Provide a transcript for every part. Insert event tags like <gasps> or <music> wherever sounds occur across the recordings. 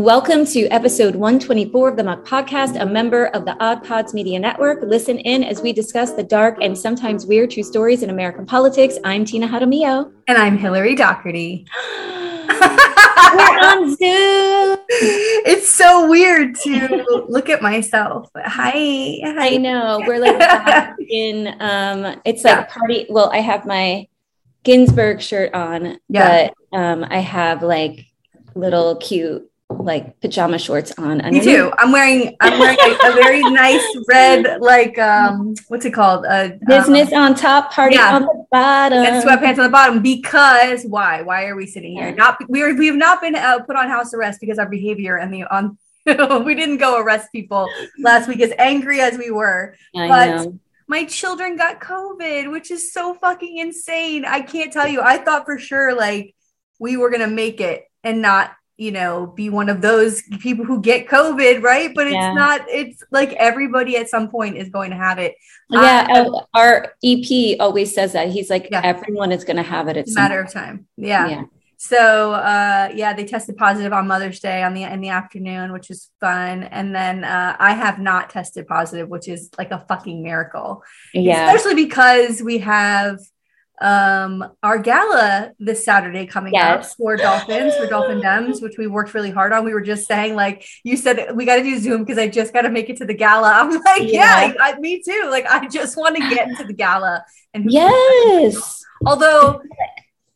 Welcome to episode 124 of the Muck Podcast, a member of the Odd Pods Media Network. Listen in as we discuss the dark and sometimes weird true stories in American politics. I'm Tina Jaramillo. And I'm Hillary Doherty. <gasps> <laughs> We're on Zoom. It's so weird to look at myself. Hi. Hi. I know. We're like <laughs> in um it's like Yeah. party. Well, I have my Ginsburg shirt on, Yeah. but um I have like little cute like pajama shorts on. Me too. I'm wearing I'm wearing a, a very <laughs> nice red like um what's it called? Uh, Business on top, party yeah. on the bottom. and sweatpants on the bottom because why? Why are we sitting here? Yeah. Not we are we have not been uh, put on house arrest because our behavior and the on <laughs> we didn't go arrest people last week as angry as we were. I but- know. my children got COVID, which is so fucking insane. I can't tell you. I thought for sure like we were gonna make it and not, you know, be one of those people who get COVID, right? But it's Yeah. not. It's like everybody at some point is going to have it. Yeah, I- uh, our EP always says that. He's like, Yeah. everyone is going to have it. It's a matter of time. Yeah. Yeah. So uh yeah, they tested positive on Mother's Day on the in the afternoon, which is fun. And then uh I have not tested positive, which is like a fucking miracle. Yeah. especially because we have um our gala this Saturday coming Yes. up for dolphins for dolphin dems which we worked really hard on we were just saying like you said we got to do zoom because i just got to make it to the gala <laughs> i'm like yeah, Yeah. I, me too like i just want to get to the gala and Yes. although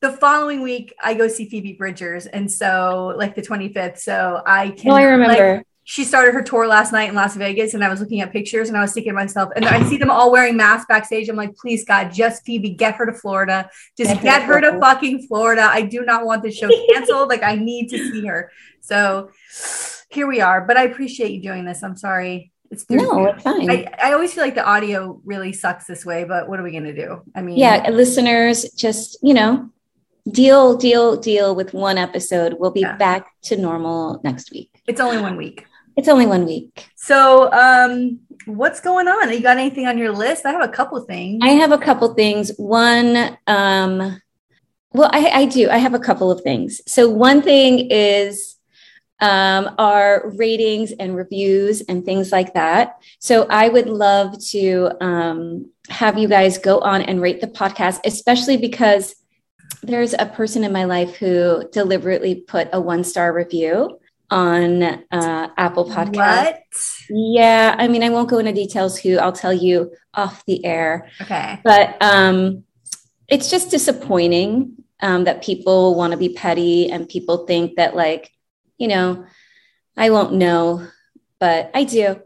the following week i go see phoebe bridgers and so like the 25th so i can Oh, I like, remember. She started her tour last night in Las Vegas, and I was looking at pictures and I was thinking to myself, and I see them all wearing masks backstage. I'm like, please, God, just Phoebe, get her to Florida. Just Get her to to fucking Florida. I do not want the show canceled. like, I need to see her. So here we are. But I appreciate you doing this. I'm sorry. It's no, it's fine. I, I always feel like the audio really sucks this way, but what are we gonna do? I mean, yeah, listeners, just, you know, deal, deal, deal with one episode. We'll be Yeah. back to normal next week. it's only one week. It's only one week. So um what's going on? You got anything on your list? I have a couple things. I have a couple things. One, um, well, I, I do. I have a couple of things. So one thing is um, our ratings and reviews and things like that. So I would love to um, have you guys go on and rate the podcast, especially because there's a person in my life who deliberately put a one star review on uh, Apple Podcast. What? Yeah, I mean, I won't go into details who. I'll tell you off the air Okay. but um, it's just disappointing um, that people want to be petty and people think that like you know i won't know but i do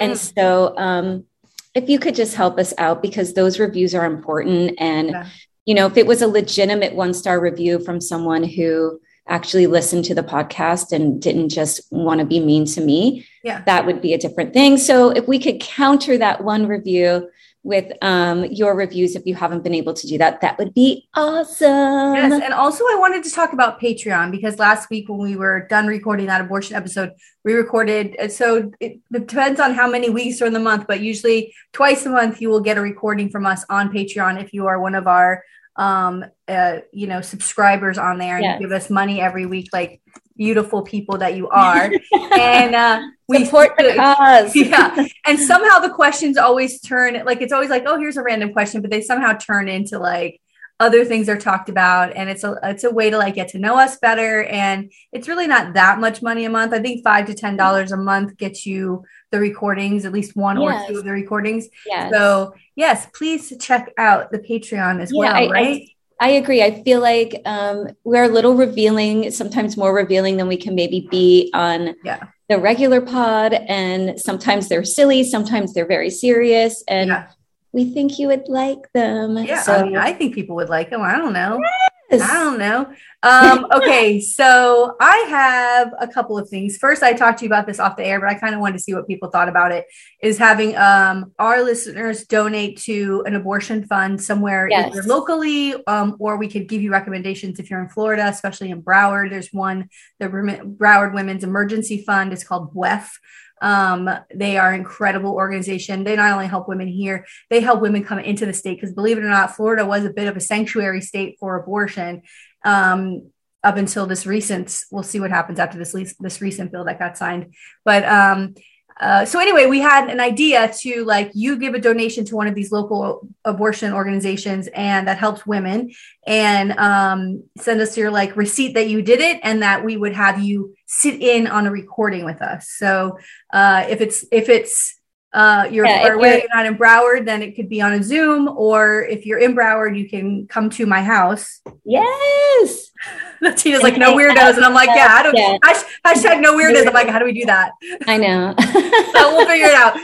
and Mm. so um, if you could just help us out because those reviews are important and Yeah. you know if it was a legitimate one star review from someone who actually listened to the podcast and didn't just want to be mean to me Yeah. that would be a different thing so if we could counter that one review with um, your reviews if you haven't been able to do that that would be awesome Yes, and also I wanted to talk about Patreon because last week when we were done recording that abortion episode, we recorded. uh, So it depends on how many weeks are in the month, but usually twice a month you will get a recording from us on Patreon if you are one of our, um, uh, you know, subscribers on there and Yes. give us money every week, like beautiful people that you are. <laughs> and uh, we support <laughs> the cause. <laughs> Yeah. And somehow the questions always turn like it's always like oh here's a random question but they somehow turn into like other things are talked about. And it's a it's a way to like get to know us better. And it's really not that much money a month. I think five to ten dollars a month gets you the recordings at least one Yes. or two of the recordings yes. so yes please check out the patreon as Yeah, well I- I- right I agree. I feel like um, we're a little revealing, sometimes more revealing than we can maybe be on Yeah. the regular pod. And sometimes they're silly, sometimes they're very serious. And yeah we think you would like them. yeah So, I, mean, I think people would like them i don't know yes. I don't know. Um, <laughs> okay, so I have a couple of things. First, I talked to you about this off the air, but I kind of wanted to see what people thought about it. Is having um, our listeners donate to an abortion fund somewhere Yes. either locally, um, or we could give you recommendations if you're in Florida, especially in Broward. There's one, the Broward Women's Emergency Fund is called WEF. Um, they are an incredible organization. They not only help women here, they help women come into the state because believe it or not, Florida was a bit of a sanctuary state for abortion. Um, up until this recent. We'll see what happens after this this recent bill that got signed. But um, uh, so anyway, we had an idea to like you give a donation to one of these local abortion organizations, and that helps women, and um, send us your like receipt that you did it, and that we would have you sit in on a recording with us. So uh, if it's if it's uh, you're, yeah, you're, you're not in Broward, then it could be on a Zoom, or if you're in Broward, you can come to my house. Yes. <laughs> Tina's like, no weirdos. And I'm like, yeah, I don't, yeah. hashtag no weirdos. I'm like, how do we do that? I know. <laughs> so we'll figure it out.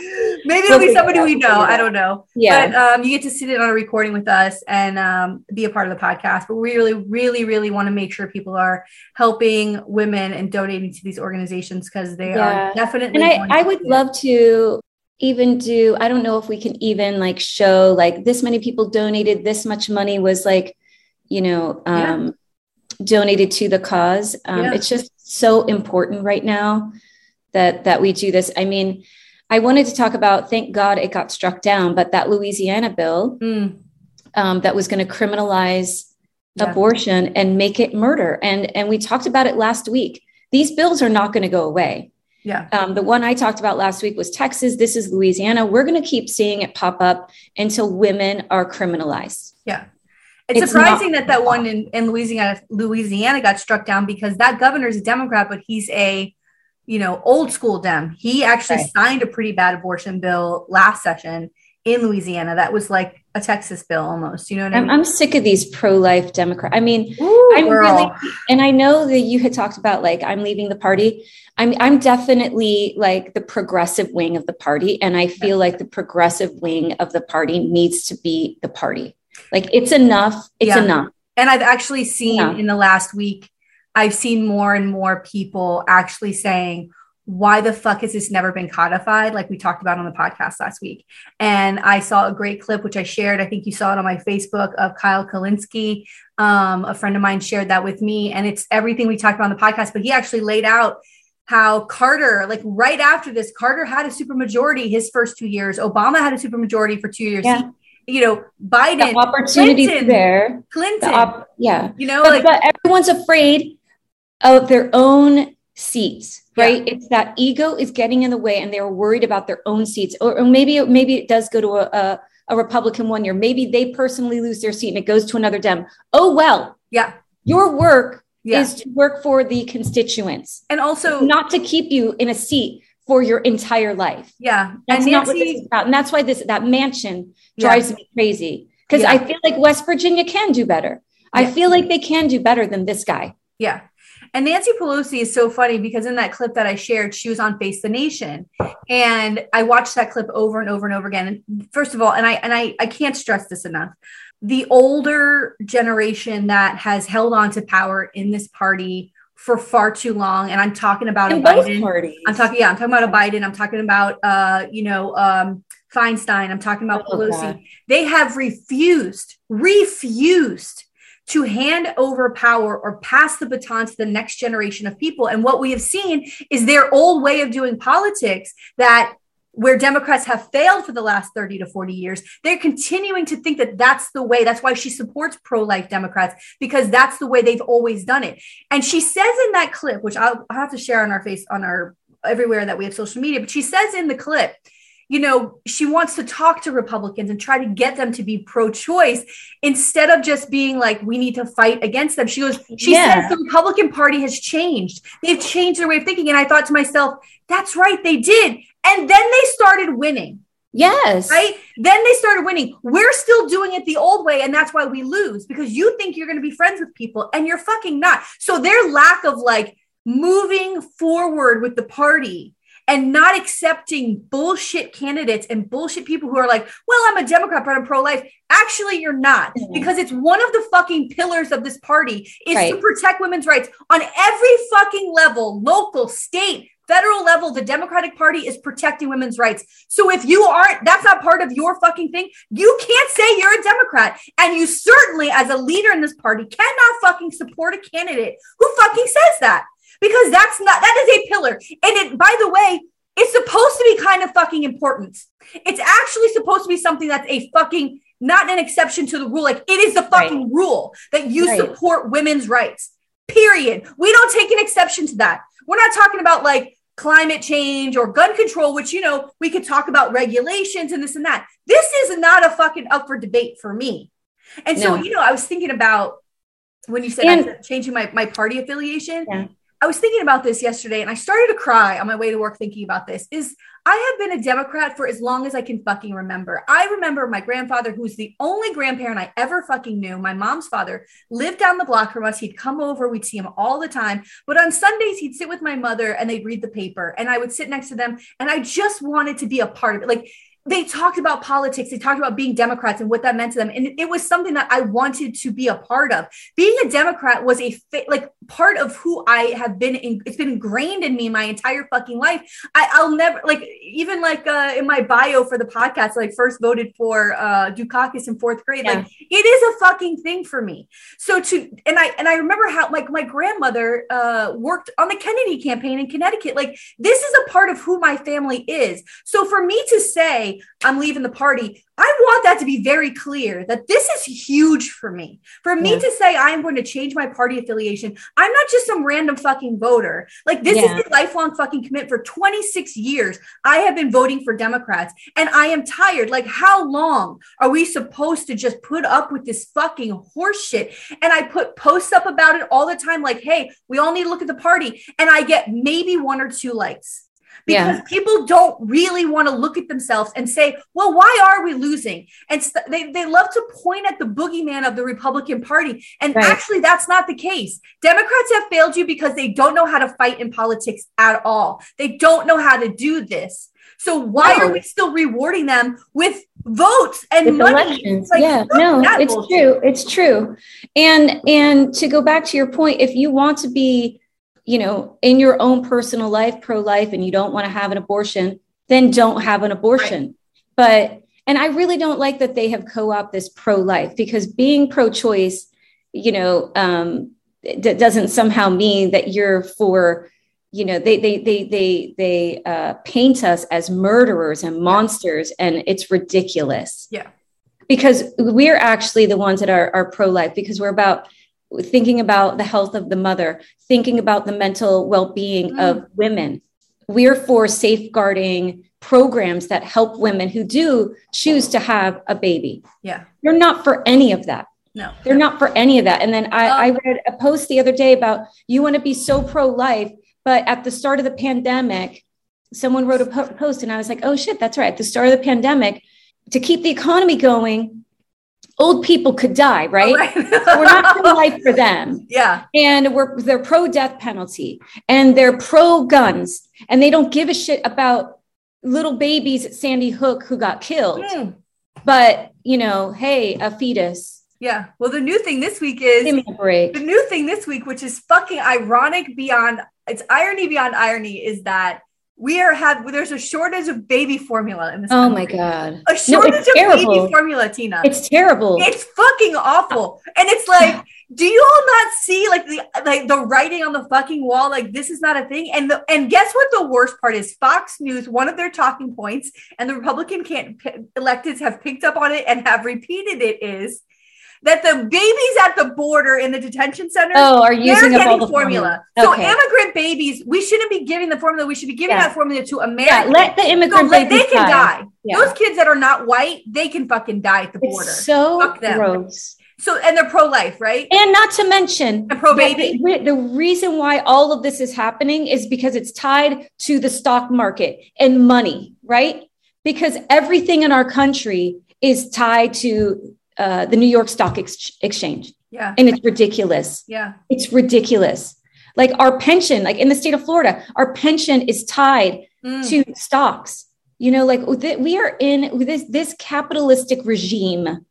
Maybe it'll be somebody we know. I don't know. Yeah. But um, you get to sit in on a recording with us and um, be a part of the podcast. But we really, really, really want to make sure people are helping women and donating to these organizations because they yeah. are definitely. And I, I would love to even do i don't know if we can even like show like this many people donated this much money was like you know um yeah. donated to the cause um yeah. it's just so important right now that that we do this i mean i wanted to talk about thank god it got struck down but that louisiana bill mm. um, that was going to criminalize yeah. abortion and make it murder and and we talked about it last week these bills are not going to go away yeah. Um, the one I talked about last week was Texas. This is Louisiana. We're going to keep seeing it pop up until women are criminalized. Yeah. It's, it's surprising not- that that one in, in Louisiana, Louisiana got struck down because that governor is a Democrat, but he's a, you know, old school Dem. He actually right. signed a pretty bad abortion bill last session in Louisiana. That was like a Texas bill almost. You know what I mean? I'm, I'm sick of these pro life Democrats. I mean, Ooh, I'm girl. really, and I know that you had talked about like I'm leaving the party. I'm I'm definitely like the progressive wing of the party, and I feel like the progressive wing of the party needs to be the party. Like it's enough. It's yeah. enough. And I've actually seen yeah. in the last week, I've seen more and more people actually saying, why the fuck has this never been codified? Like we talked about on the podcast last week. And i saw a great clip which i shared. I think you saw it on my facebook of kyle kulinski um, a friend of mine shared that with me. And it's everything we talked about on the podcast but he actually laid out how carter like right after this carter had a supermajority his first two years. Obama had a supermajority for two years. Yeah. He, you know biden the opportunity there. Clinton. the op- yeah. You know but, like but everyone's afraid of their own seats right? Yeah. it's that ego is getting in the way and they're worried about their own seats or, or maybe maybe it does go to a, a, a republican one year. Maybe they personally lose their seat and it goes to another dem. Oh well yeah. your work yeah. is to work for the constituents. And also not to keep you in a seat for your entire life. Yeah. That's Nancy, not what this is about. And that's why this that manchin drives yeah. me crazy. Because i feel like west virginia can do better. I feel like they can do better than this guy. Yeah and Nancy Pelosi is so funny because in that clip that I shared, she was on Face the Nation. And I watched that clip over and over and over again. And first of all, and I and I, I can't stress this enough. The older generation that has held on to power in this party for far too long. And I'm talking about in a Biden. Parties. I'm talking, yeah, I'm talking about a Biden. I'm talking about uh, you know, um, Feinstein. I'm talking about Pelosi. They have refused, refused to hand over power or pass the baton to the next generation of people. And what we have seen is their old way of doing politics that where Democrats have failed for the last 30 to 40 years, they're continuing to think that that's the way. That's why she supports pro life Democrats, because that's the way they've always done it. And she says in that clip, which I'll, I'll have to share on our face, on our everywhere that we have social media, but she says in the clip, you know, she wants to talk to Republicans and try to get them to be pro choice instead of just being like, we need to fight against them. She goes, she yeah. says the Republican Party has changed. They've changed their way of thinking. And I thought to myself, that's right, they did. And then they started winning. Yes. Right. Then they started winning. We're still doing it the old way. And that's why we lose because you think you're going to be friends with people and you're fucking not. So their lack of like moving forward with the party and not accepting bullshit candidates and bullshit people who are like, well, I'm a Democrat, but I'm pro life. Actually, you're not mm-hmm. because it's one of the fucking pillars of this party is right. to protect women's rights on every fucking level, local, state, federal level, the Democratic Party is protecting women's rights. So if you aren't, that's not part of your fucking thing. You can't say you're a Democrat. And you certainly, as a leader in this party, cannot fucking support a candidate who fucking says that because that's not that is a pillar. And it by the way, it's supposed to be kind of fucking important. It's actually supposed to be something that's a fucking not an exception to the rule. Like it is the fucking right. rule that you right. support women's rights. Period. We don't take an exception to that. We're not talking about like climate change or gun control, which, you know, we could talk about regulations and this and that. This is not a fucking up for debate for me. And so, no. you know, I was thinking about when you said and, changing my, my party affiliation. Yeah. I was thinking about this yesterday and I started to cry on my way to work thinking about this. Is I have been a Democrat for as long as I can fucking remember. I remember my grandfather, who's the only grandparent I ever fucking knew, my mom's father, lived down the block from us. He'd come over, we'd see him all the time. But on Sundays, he'd sit with my mother and they'd read the paper, and I would sit next to them. And I just wanted to be a part of it. Like, they talked about politics they talked about being democrats and what that meant to them. And it was something that i wanted to be a part of. Being a democrat was a like part of who i have been in, it's been ingrained in me my entire fucking life. I, will never like even like uh, in my bio for the podcast like first voted for uh dukakis in fourth grade yeah. like it is a fucking thing for me. So to and i and i remember how like my grandmother uh worked on the kennedy campaign in connecticut. Like this is a part of who my family is. So for me to say I'm leaving the party, I want that to be very clear that this is huge for me. For me yeah. to say I'm going to change my party affiliation, I'm not just some random fucking voter. Like this yeah. is a lifelong fucking commit for 26 years. I have been voting for Democrats and I am tired. Like how long are we supposed to just put up with this fucking horseshit? And I put posts up about it all the time like, "Hey, we all need to look at the party." And I get maybe one or two likes because yeah. people don't really want to look at themselves and say, well, why are we losing? And st- they, they love to point at the boogeyman of the Republican Party. And right. actually, that's not the case. Democrats have failed you because they don't know how to fight in politics at all. They don't know how to do this. So why no. are we still rewarding them with votes and with money? Elections. Like, yeah, no, it's bullshit. true. It's true. And and to go back to your point, if you want to be you know, in your own personal life, pro life, and you don't want to have an abortion, then don't have an abortion. Right. But, and I really don't like that they have co opted this pro life because being pro choice, you know, um, that doesn't somehow mean that you're for, you know, they, they, they, they, they uh, paint us as murderers and monsters, and it's ridiculous. Yeah. Because we're actually the ones that are, are pro life because we're about, thinking about the health of the mother, thinking about the mental well being mm. of women. We're for safeguarding programs that help women who do choose to have a baby. Yeah. You're not for any of that. No. They're not for any of that. And then I, I read a post the other day about you want to be so pro life, but at the start of the pandemic, someone wrote a post and I was like, oh shit, that's right. At the start of the pandemic, to keep the economy going, old people could die, right? Right. so we're not pro life <laughs> for them. Yeah. And we're they're pro death penalty and they're pro guns and they don't give a shit about little babies at Sandy Hook who got killed. Mm. But, you know, hey, a fetus. Yeah. Well, the new thing this week is Give me a break. the new thing this week, which is fucking ironic beyond it's irony beyond irony, is that we are have there's a shortage of baby formula in this. Oh country. my god, a shortage no, of terrible. baby formula, Tina. It's terrible. It's fucking awful, and it's like, do you all not see like the like the writing on the fucking wall? Like this is not a thing. And the and guess what? The worst part is Fox News. One of their talking points, and the Republican can't electeds have picked up on it and have repeated it is that the babies at the border in the detention center oh, are using up all the formula. formula. Okay. So immigrant babies, we shouldn't be giving the formula. We should be giving yeah. that formula to Americans. Yeah, let the immigrant so babies they can die. die. Yeah. Those kids that are not white, they can fucking die at the border. It's so gross. So and they're pro life, right? And not to mention and pro baby. The, the reason why all of this is happening is because it's tied to the stock market and money, right? Because everything in our country is tied to uh, the New York Stock Ex- Exchange. Yeah. And it's ridiculous. Yeah. It's ridiculous. Like our pension, like in the state of Florida, our pension is tied mm. to stocks. You know, like we are in this this capitalistic regime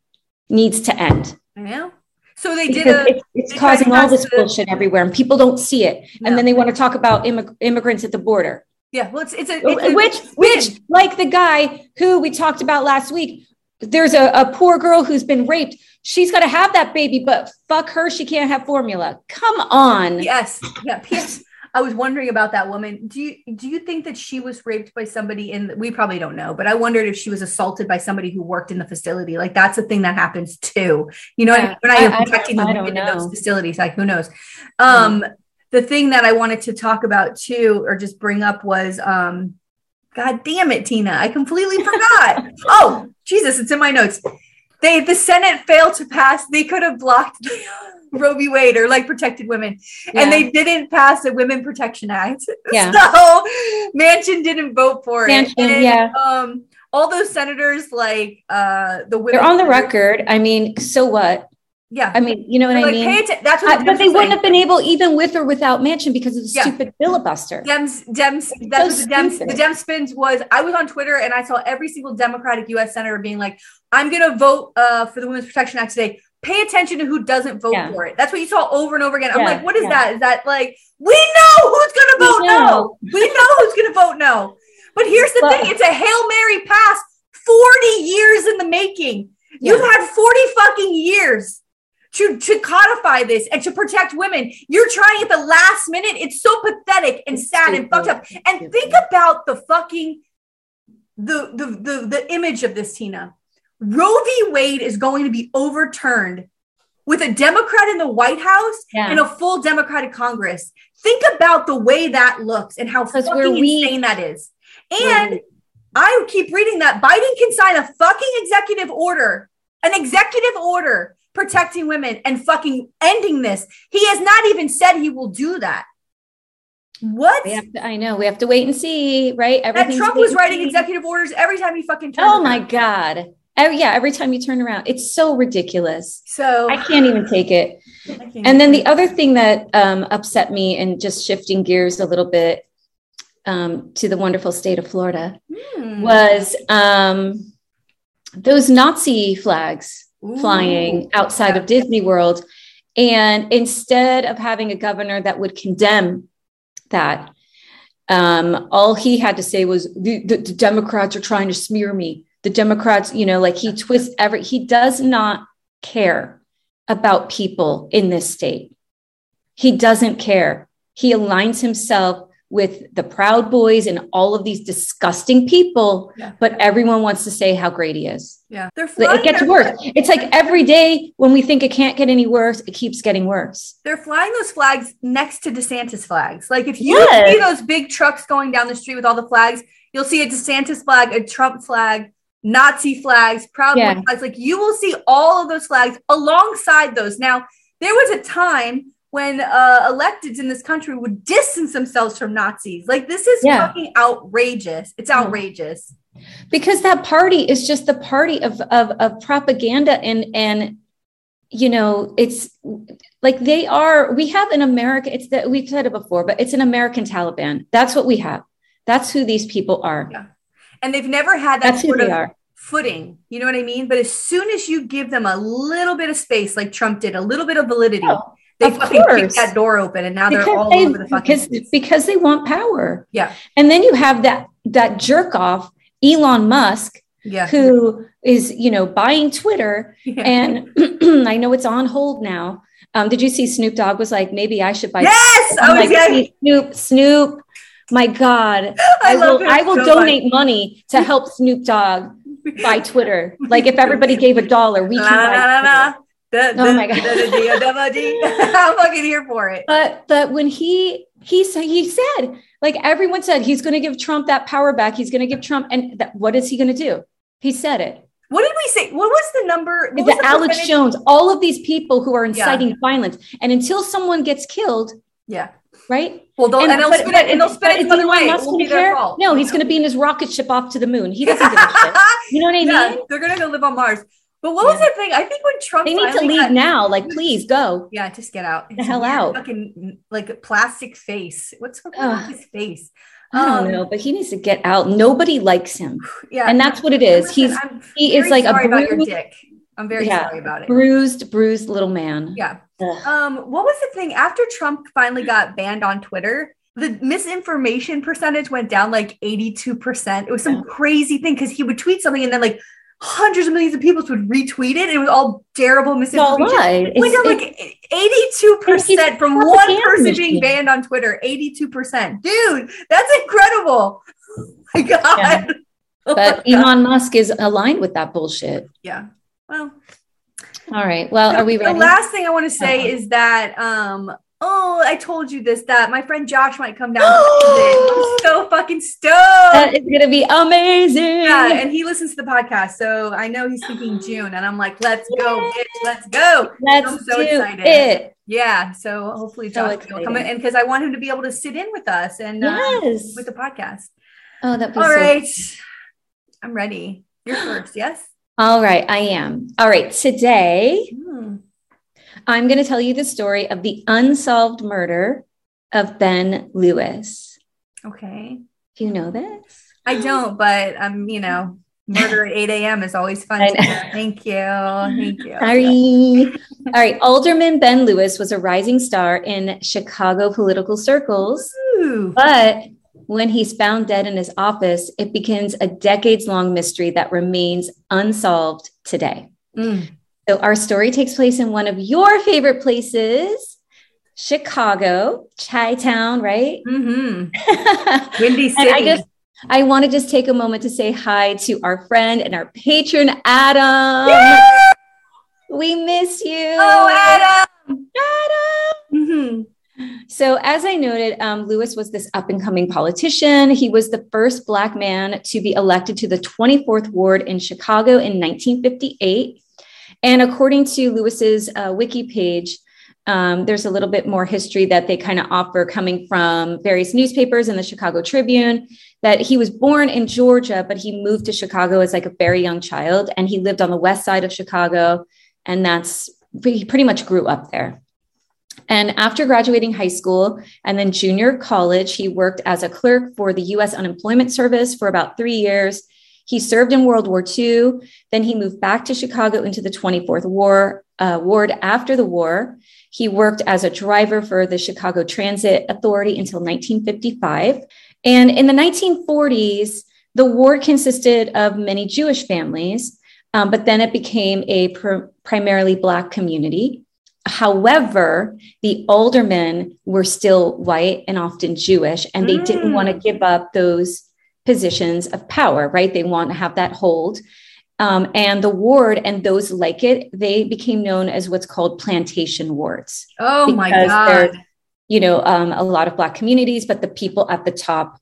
needs to end. I know. So they did a, it's, it's causing all this bullshit everywhere, and people don't see it. No. And then they want to talk about immig- immigrants at the border. Yeah, well, it's it's a, it's a which which like the guy who we talked about last week there's a, a poor girl who's been raped. She's got to have that baby, but fuck her, she can't have formula. Come on. Yes. Yeah. P.S. I was wondering about that woman. Do you do you think that she was raped by somebody in? We probably don't know, but I wondered if she was assaulted by somebody who worked in the facility. Like that's a thing that happens too. You know, yeah. when I am protecting the women in those facilities, like who knows? Um, mm. The thing that I wanted to talk about too, or just bring up, was um, God damn it, Tina, I completely forgot. <laughs> oh, Jesus, it's in my notes. They the Senate failed to pass. They could have blocked <laughs> Roe v. Wade or like protected women, yeah. and they didn't pass a Women Protection Act. <laughs> Yeah. So Manchin didn't vote for Manchin, it. And, yeah. Um, all those senators, like uh, the women, they're on the record. I mean, so what? Yeah. I mean, you know what I mean? Att- that's what But they wouldn't have been able, even with or without Manchin because of the yeah. stupid filibuster. Dems, Dems, that's so the Dems, the Dems spins was I was on Twitter and I saw every single Democratic US senator being like, I'm going to vote uh, for the Women's Protection Act today. Pay attention to who doesn't vote yeah. for it. That's what you saw over and over again. I'm yeah. like, what is that? Is that like, we know who's going to vote no. We know who's going to vote no. But here's the but, thing it's a Hail Mary pass 40 years in the making. You've had 40 fucking years to, to codify this and to protect women. You're trying at the last minute. It's so pathetic and sad and fucked up. And think about the fucking the, the the the image of this, Tina. Roe v. Wade is going to be overturned with a Democrat in the White House yeah. and a full Democratic Congress. Think about the way that looks and how fucking we're insane that is. And I keep reading that Biden can sign a fucking executive order, an executive order protecting women and fucking ending this. He has not even said he will do that. What? To, I know. We have to wait and see, right? That Trump was writing executive orders every time he fucking turned. Oh around. my god! Every, yeah, every time you turn around, it's so ridiculous. So I can't even take it. And then the other thing that um, upset me, and just shifting gears a little bit um, to the wonderful state of Florida, hmm. was um, those Nazi flags Ooh. flying outside of Disney World. And instead of having a governor that would condemn that, um, all he had to say was the, the, the, Democrats are trying to smear me. The Democrats, you know, like he twists every, he does not care about people in this state. He doesn't care. He aligns himself with the Proud Boys and all of these disgusting people, yeah. but everyone wants to say how great he is. Yeah, they're flying it gets worse. It's like every day when we think it can't get any worse, it keeps getting worse. They're flying those flags next to DeSantis flags. Like if you yes. see those big trucks going down the street with all the flags, you'll see a DeSantis flag, a Trump flag, Nazi flags, Proud yeah. Boys flags. Like you will see all of those flags alongside those. Now, there was a time when uh, electeds in this country would distance themselves from Nazis. Like this is yeah. fucking outrageous. It's outrageous. Because that party is just the party of, of of propaganda and and you know it's like they are we have an America it's that we've said it before but it's an American Taliban that's what we have that's who these people are yeah and they've never had that that's sort of are. footing you know what I mean but as soon as you give them a little bit of space like Trump did a little bit of validity oh they of fucking course. kicked that door open and now because they're all they, over the fucking because, because they want power. Yeah. And then you have that that jerk off Elon Musk yeah. who is, you know, buying Twitter yeah. and <clears throat> I know it's on hold now. Um, did you see Snoop Dogg was like, maybe I should buy Yes, I was like, Snoop, Snoop, my God, <laughs> I, I will I will so donate much. money to help Snoop Dogg buy Twitter. <laughs> like if everybody gave a dollar, we can buy the, oh my god! <laughs> I'm fucking here for it. But but when he he said he said like everyone said he's going to give Trump that power back. He's going to give Trump and that, what is he going to do? He said it. What did we say? What was the number? the, the Alex percentage? Jones, all of these people who are inciting yeah. violence, and until someone gets killed, yeah, right. Well, they'll, and, and they'll but, spin it, and they'll spin it the way. It be their fault. No, he's going to be in his rocket ship off to the moon. He doesn't give a shit. <laughs> You know what I mean? Yeah, they're going to go live on Mars. But what yeah. was the thing? I think when Trump they need to leave got, now. Like, <laughs> please go. Yeah, just get out. The hell out. Fucking like a plastic face. What's going on his face? I don't um, know, but he needs to get out. Nobody likes him. <sighs> Yeah, and that's what it is. He's I'm he is like a bruised, dick. I'm very yeah, sorry about it. Bruised, bruised little man. Yeah. Ugh. Um, what was the thing after Trump finally got banned on Twitter? The misinformation percentage went down like 82%. It was some yeah. crazy thing because he would tweet something and then like hundreds of millions of people would retweet it. It was all terrible misinformation. lie. We got like eighty-two percent from one person machine. being banned on Twitter. Eighty-two percent, dude, that's incredible. Oh <laughs> my god. Yeah. Oh my but God. Elon Musk is aligned with that bullshit. yeah. Well, All right. Well, are we ready? the last thing I want to say Uh-huh. is that um oh I told you this that my friend Josh might come down. <gasps> I'm so fucking stoked. that is going to be amazing. Yeah, and he listens to the podcast, so I know he's thinking <gasps> June, and I'm like, let's go, bitch, let's go. Let's I'm so do excited. it. Yeah, so hopefully So Josh will come in, and because I want him to be able to sit in with us and uh, Yes. with the podcast. oh, that'd All so right, I'm ready. You're first, yes. All right, I am. All right, today Hmm. I'm going to tell you the story of the unsolved murder of Ben Lewis. Okay, Do you know this? I don't, but um, you know, murder at 8 a.m. is always fun. I to know. hear. Thank you, thank you. Sorry. All right, Alderman Ben Lewis was a rising star in Chicago political circles, Ooh. but when he's found dead in his office, it begins a decades long mystery that remains unsolved today. Mm. So, our story takes place in one of your favorite places, Chicago, Chi Town, right? Mm-hmm. <laughs> Windy And I just I want to just take a moment to say hi to our friend and our patron, Adam. We miss you. oh, Adam. Adam. Mm-hmm. So, as I noted, um, Lewis was this up and coming politician. He was the first Black man to be elected to the 24th Ward in Chicago in 1958. And according to Lewis's uh, wiki page, um, there's a little bit more history that they kind of offer coming from various newspapers and the Chicago Tribune that he was born in Georgia, but he moved to Chicago as like a very young child and he lived on the west side of Chicago. And that's, he pretty much grew up there. And after graduating high school and then junior college, he worked as a clerk for the US Unemployment Service for about three years. He served in World War II. Then he moved back to Chicago into the 24th War, uh, Ward after the war. He worked as a driver for the Chicago Transit Authority until 1955. And in the 1940s, the ward consisted of many Jewish families, um, but then it became a pr- primarily Black community. However, the aldermen were still white and often Jewish, and they didn't Mm. want to give up those positions of power, right? They want to have that hold. Um, and the ward and those like it, they became known as what's called plantation wards. Oh my God. You know, um, a lot of Black communities, but the people at the top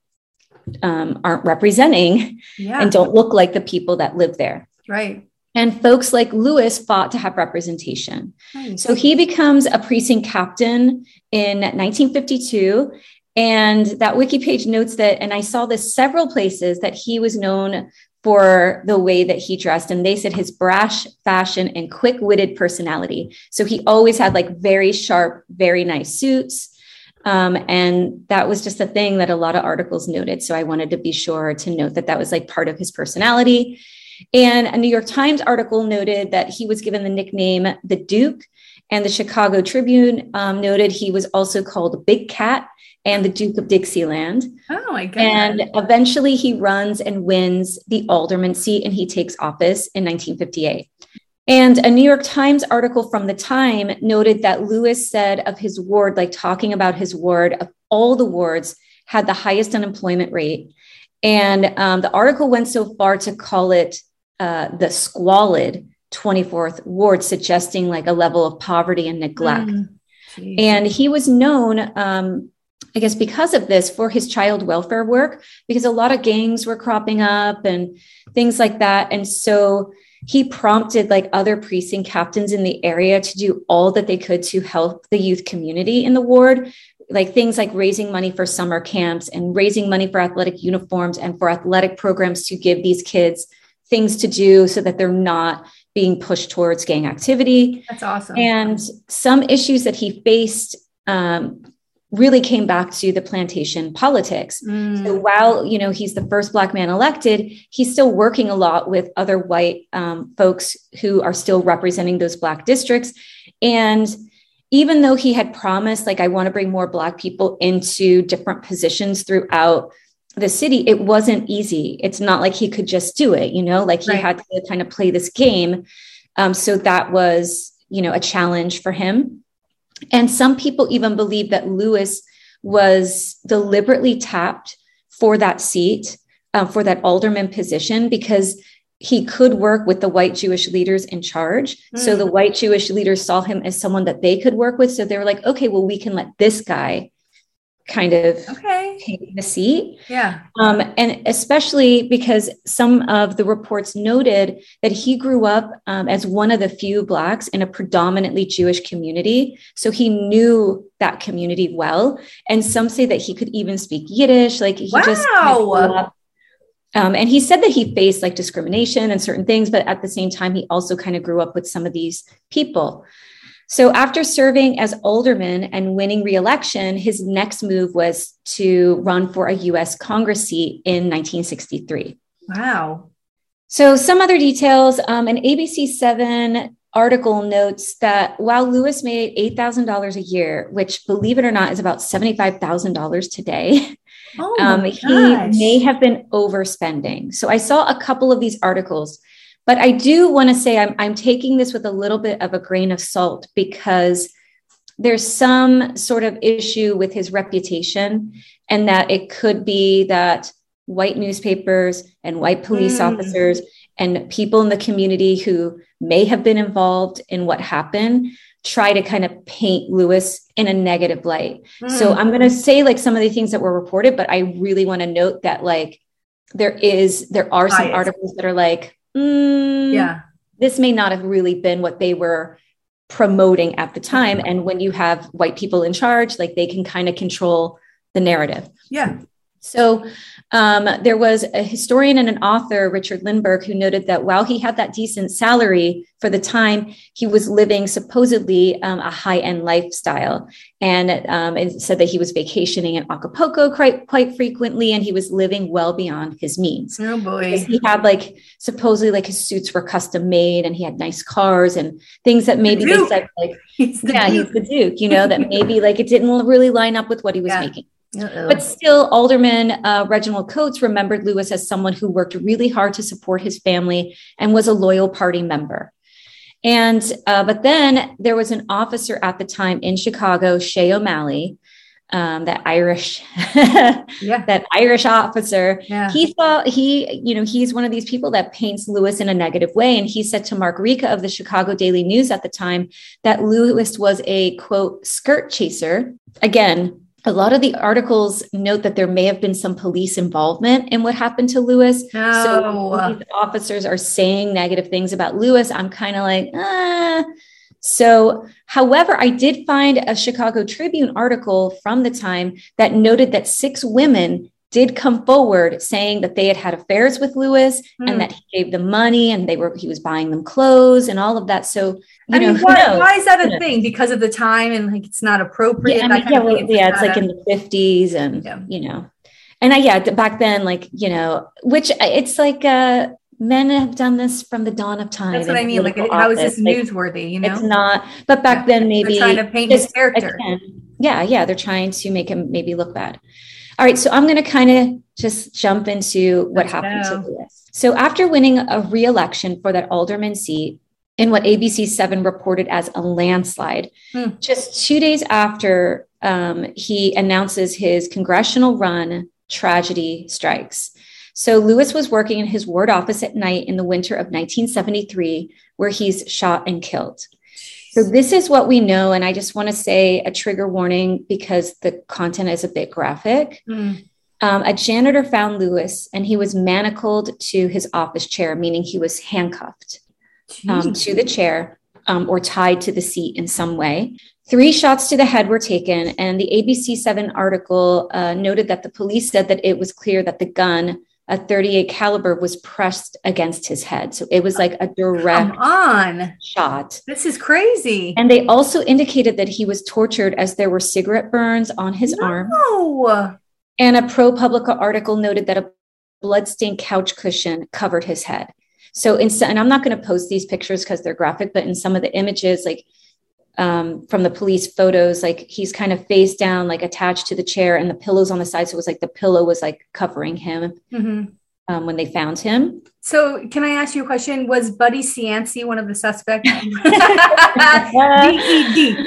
um, aren't representing Yeah. and don't look like the people that live there. right. And folks like Lewis fought to have representation. Nice. So he becomes a precinct captain in 1952. And that wiki page notes that, and I saw this several places, that he was known for the way that he dressed. And they said his brash fashion and quick witted personality. So he always had like very sharp, very nice suits. Um, and that was just a thing that a lot of articles noted. So I wanted to be sure to note that that was like part of his personality. And a New York Times article noted that he was given the nickname the Duke, and the Chicago Tribune um, noted he was also called Big Cat and the Duke of Dixieland. oh my God. And eventually he runs and wins the alderman seat and he takes office in 1958. And a New York Times article from the time noted that Lewis said of his ward, like talking about his ward, of all the wards, had the highest unemployment rate. And um, the article went so far to call it uh, the squalid 24th ward, suggesting like a level of poverty and neglect. Mm. And he was known, um, I guess, because of this for his child welfare work, because a lot of gangs were cropping up and things like that. And so he prompted like other precinct captains in the area to do all that they could to help the youth community in the ward, like things like raising money for summer camps and raising money for athletic uniforms and for athletic programs to give these kids things to do so that they're not being pushed towards gang activity. That's awesome. And some issues that he faced um, really came back to the plantation politics. Mm. So while you know he's the first black man elected, he's still working a lot with other white um, folks who are still representing those black districts. And even though he had promised, like, I want to bring more black people into different positions throughout the city, it wasn't easy. It's not like he could just do it, you know, like he right. had to kind of play this game. Um, so that was, you know, a challenge for him. And some people even believe that Lewis was deliberately tapped for that seat, uh, for that alderman position, because he could work with the white Jewish leaders in charge. Mm. So the hmm. white Jewish leaders saw him as someone that they could work with. So they were like, okay, well, we can let this guy kind of okay. the seat. Yeah. Um, and especially because some of the reports noted that he grew up um, as one of the few Blacks in a predominantly Jewish community. So he knew that community well. And some say that he could even speak Yiddish. Like he wow. just. Um, and he said that he faced like discrimination and certain things, but at the same time, he also kind of grew up with some of these people. So after serving as alderman and winning reelection, his next move was to run for a US Congress seat in 1963. Wow. So some other details, um, an ABC 7 article notes that while Lewis made $8,000 a year, which believe it or not is about $75,000 today, oh um, he may have been overspending. So I saw a couple of these articles but I do want to say I'm, I'm taking this with a little bit of a grain of salt because there's some sort of issue with his reputation, and that it could be that white newspapers and white police mm. officers and people in the community who may have been involved in what happened try to kind of paint Lewis in a negative light. Mm. So I'm going to say like some of the things that were reported, but I really want to note that like there is there are some articles that are like mm, yeah, this may not have really been what they were promoting at the time. And when you have white people in charge, like they can kind of control the narrative. Yeah. So um, there was a historian and an author, Richard Lindberg, who noted that while he had that decent salary for the time, he was living supposedly um, a high end lifestyle. And um, it said that he was vacationing in Acapulco quite, quite frequently and he was living well beyond his means. Oh boy. He had like supposedly like his suits were custom made and he had nice cars and things that maybe the they said like, he's the yeah, Duke. he's the Duke, you know, that <laughs> maybe like it didn't really line up with what he was yeah. making. Uh-oh. But still, Alderman uh, Reginald Coates remembered Lewis as someone who worked really hard to support his family and was a loyal party member. And uh, but then there was an officer at the time in Chicago, Shay O'Malley, um, that Irish, <laughs> yeah. that Irish officer. Yeah. He thought he, you know, he's one of these people that paints Lewis in a negative way. And he said to Mark Rica of the Chicago Daily News at the time that Lewis was a quote skirt chaser. Again, a lot of the articles note that there may have been some police involvement in what happened to Lewis. No. So these officers are saying negative things about Lewis. I'm kind of like, ah. So, however, I did find a Chicago Tribune article from the time that noted that six women did come forward saying that they had had affairs with Lewis mm. and hmm. that he gave them money and they were he was buying them clothes and all of that. So you I know, mean, why, why, is that a thing? Because of the time and like it's not appropriate. Yeah, I mean, yeah, well, yeah it's like a, in the fifties and yeah. you know, and I yeah back then like you know which it's like uh men have done this from the dawn of time. That's what I mean. Like, office. how is this newsworthy? You know, it's not. But back yeah. then, maybe they're trying to paint his character. Again, yeah, yeah, they're trying to make him maybe look bad. All right, so I'm going to kind of just jump into what Let's happened go. to Lewis. So after winning a re-election for that alderman seat in what ABC 7 reported as a landslide, hmm. just two days after um, he announces his congressional run, tragedy strikes. So Lewis was working in his ward office at night in the winter of 1973, where he's shot and killed. So this is what we know. And I just want to say a trigger warning because the content is a bit graphic. Mm. Um, a janitor found Lewis and he was manacled to his office chair, meaning he was handcuffed um, to the chair um, or tied to the seat in some way. Three shots to the head were taken, and the ABC 7 article uh, noted that the police said that it was clear that the gun a 38 caliber was pressed against his head. So it was like a direct Come on. shot. This is crazy. And they also indicated that he was tortured as there were cigarette burns on his no. arm. And a ProPublica article noted that a bloodstained couch cushion covered his head. So, in, and I'm not going to post these pictures because they're graphic, but in some of the images, like um, from the police photos, like he's kind of face down, like attached to the chair, and the pillows on the side. So it was like the pillow was like covering him mm-hmm. Um, when they found him. So, can I ask you a question? Was Buddy Cianci one of the suspects? <laughs> D-E-D,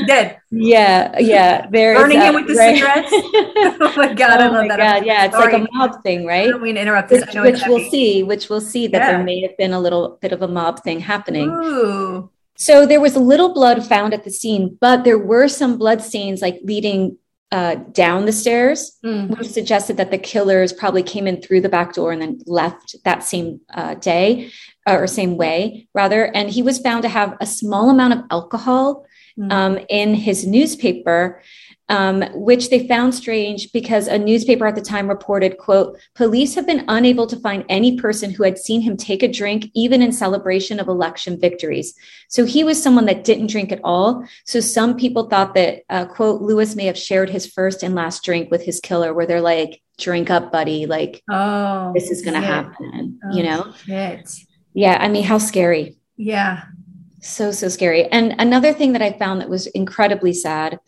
dead. Yeah, yeah. There Burning him with the right? cigarettes. <laughs> oh my god, oh I love that. God, yeah, it's Sorry. like a mob thing, right? I don't mean to interrupt. Which, which we'll see. Which we'll see that yeah. there may have been a little bit of a mob thing happening. Ooh. So there was a little blood found at the scene, but there were some blood stains like leading uh, down the stairs, mm. which suggested that the killers probably came in through the back door and then left that same uh, day or same way, rather. And he was found to have a small amount of alcohol mm. um, in his newspaper um, which they found strange because a newspaper at the time reported, quote, police have been unable to find any person who had seen him take a drink, even in celebration of election victories. So he was someone that didn't drink at all. So some people thought that, uh, quote, Lewis may have shared his first and last drink with his killer, where they're like, drink up, buddy. Like, oh, this is going to happen, oh, you know? Shit. Yeah. I mean, how scary. Yeah. So, so scary. And another thing that I found that was incredibly sad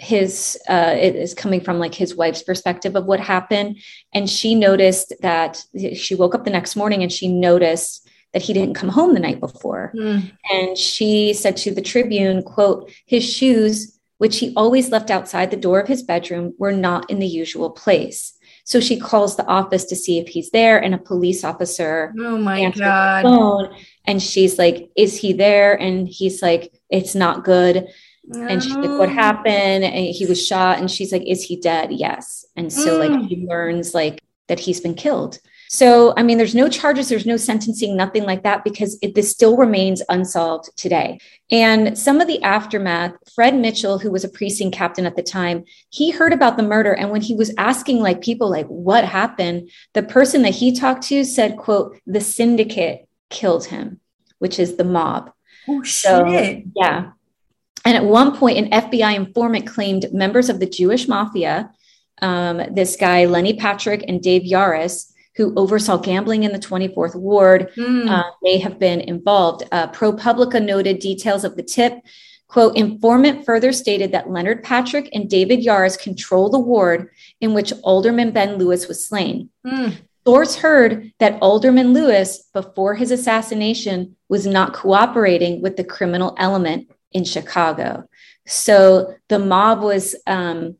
his uh, it is coming from like his wife's perspective of what happened. And she noticed that she woke up the next morning and she noticed that he didn't come home the night before. Mm. and she said to the tribune quote his shoes which he always left outside the door of his bedroom were not in the usual place. So she calls the office to see if he's there and a police officer oh my god. phone and she's like is he there? And he's like it's not good and she's like, what oh. happened? And he was shot. And she's like, is he dead? Yes. And so mm. like he learns like that he's been killed. So, I mean, there's no charges, there's no sentencing, nothing like that, because it, this still remains unsolved today. And some of the aftermath, Fred Mitchell, who was a precinct captain at the time, he heard about the murder. And when he was asking like people, like, what happened? The person that he talked to said, quote, the syndicate killed him, which is the mob. Oh, so, shit. Yeah. And at one point, an FBI informant claimed members of the Jewish mafia, um, this guy, Lenny Patrick and Dave Yaras, who oversaw gambling in the 24th Ward, mm. uh, may have been involved. Uh, ProPublica noted details of the tip. Quote, informant further stated that Leonard Patrick and David Yaras control the ward in which Alderman Ben Lewis was slain. Mm. Source heard that Alderman Lewis, before his assassination, was not cooperating with the criminal element in Chicago. So the mob was, um,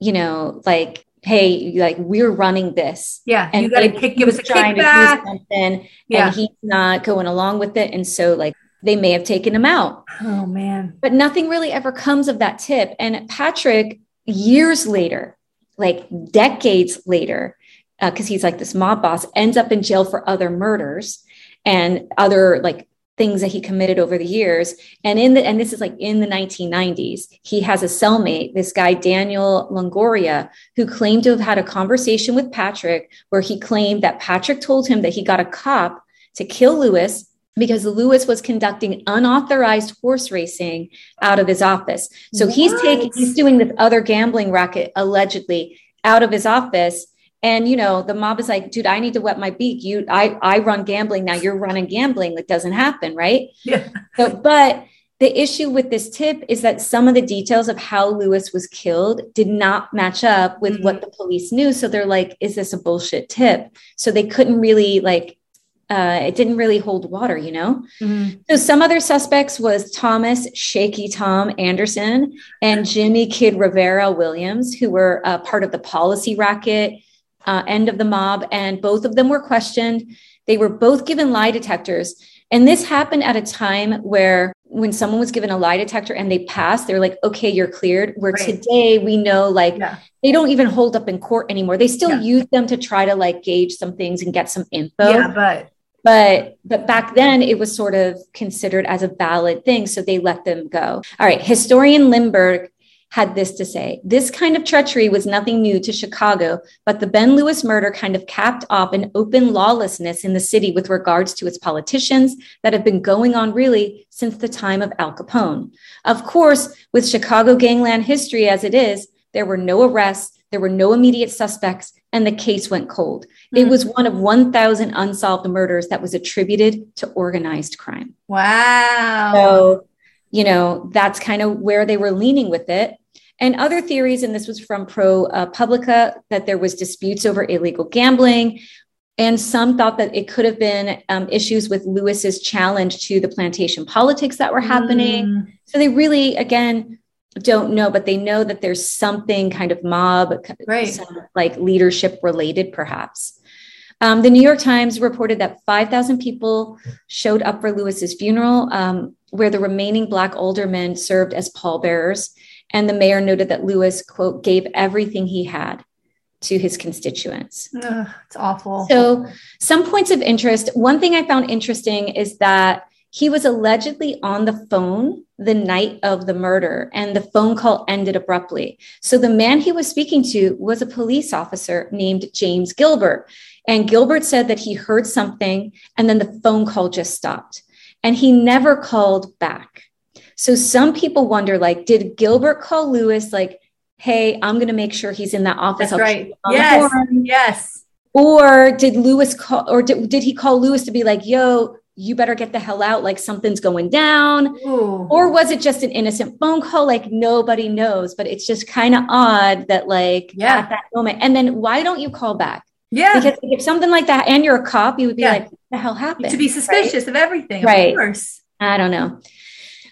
you know, like, hey, like we're running this. Yeah, and you got to kick, give us a kickback. Something, yeah. and he's not going along with it, and so like they may have taken him out. Oh man! But nothing really ever comes of that tip. And Patrick, years later, like decades later, because uh, he's like this mob boss, ends up in jail for other murders and other like things that he committed over the years. And in the and this is like in the 1990s he has a cellmate this guy daniel longoria who claimed to have had a conversation with patrick where he claimed that patrick told him that he got a cop to kill lewis because lewis was conducting unauthorized horse racing out of his office. So what? he's taking he's doing this other gambling racket allegedly out of his office and you know the mob is like dude i need to wet my beak. You i i run gambling. Now you're running gambling. That doesn't happen right? Yeah. So but the issue with this tip is that some of the details of how lewis was killed did not match up with mm-hmm. what the police knew. So they're like is this a bullshit tip? So they couldn't really like uh, it didn't really hold water, you know? Mm-hmm. So some other suspects was Thomas Shaky Tom Anderson and Jimmy Kid Rivera Williams, who were uh, part of the policy racket uh, end of the mob, and both of them were questioned. They were both given lie detectors. And this happened at a time where when someone was given a lie detector and they passed, they're like, okay, you're cleared. Where right. today we know like yeah. they don't even hold up in court anymore. They still yeah. use them to try to like gauge some things and get some info. Yeah, but but but back then it was sort of considered as a valid thing so they let them go all right historian Lindberg had this to say This kind of treachery was nothing new to Chicago, but the Ben Lewis murder kind of capped off an open lawlessness in the city with regards to its politicians that have been going on really since the time of Al Capone. Of course, with Chicago gangland history as it is, there were no arrests, there were no immediate suspects, and the case went cold. Mm-hmm. It was one of 1,000 unsolved murders that was attributed to organized crime. Wow. So you know, that's kind of where they were leaning with it. And other theories, and this was from ProPublica, that there was disputes over illegal gambling. And some thought that it could have been um, issues with Lewis's challenge to the plantation politics that were happening. Mm. So they really, again, don't know, but they know that there's something kind of mob, right. some, like leadership related, perhaps. Um, the New York Times reported that 5,000 people showed up for Lewis's funeral, um, where the remaining Black aldermen served as pallbearers. And the mayor noted that Lewis, quote, gave everything he had to his constituents. Ugh, it's awful. So, some points of interest. One thing I found interesting is that he was allegedly on the phone the night of the murder, and the phone call ended abruptly. So, the man he was speaking to was a police officer named James Gilbert. And Gilbert said that he heard something, and then the phone call just stopped. And he never called back. So some people wonder, like, did Gilbert call Lewis, like, hey, I'm going to make sure he's in that office? That's right. Yes. Yes. Or did Lewis call, or did, did he call Lewis to be like, yo, you better get the hell out, like something's going down? Ooh. Or was it just an innocent phone call? Like nobody knows, but it's just kind of odd that, like, yeah. at that moment. And then why don't you call back? Yeah. Because if something like that and you're a cop, you would be yeah. like, what the hell happened? To be suspicious right? of everything. Right. Of course. I don't know.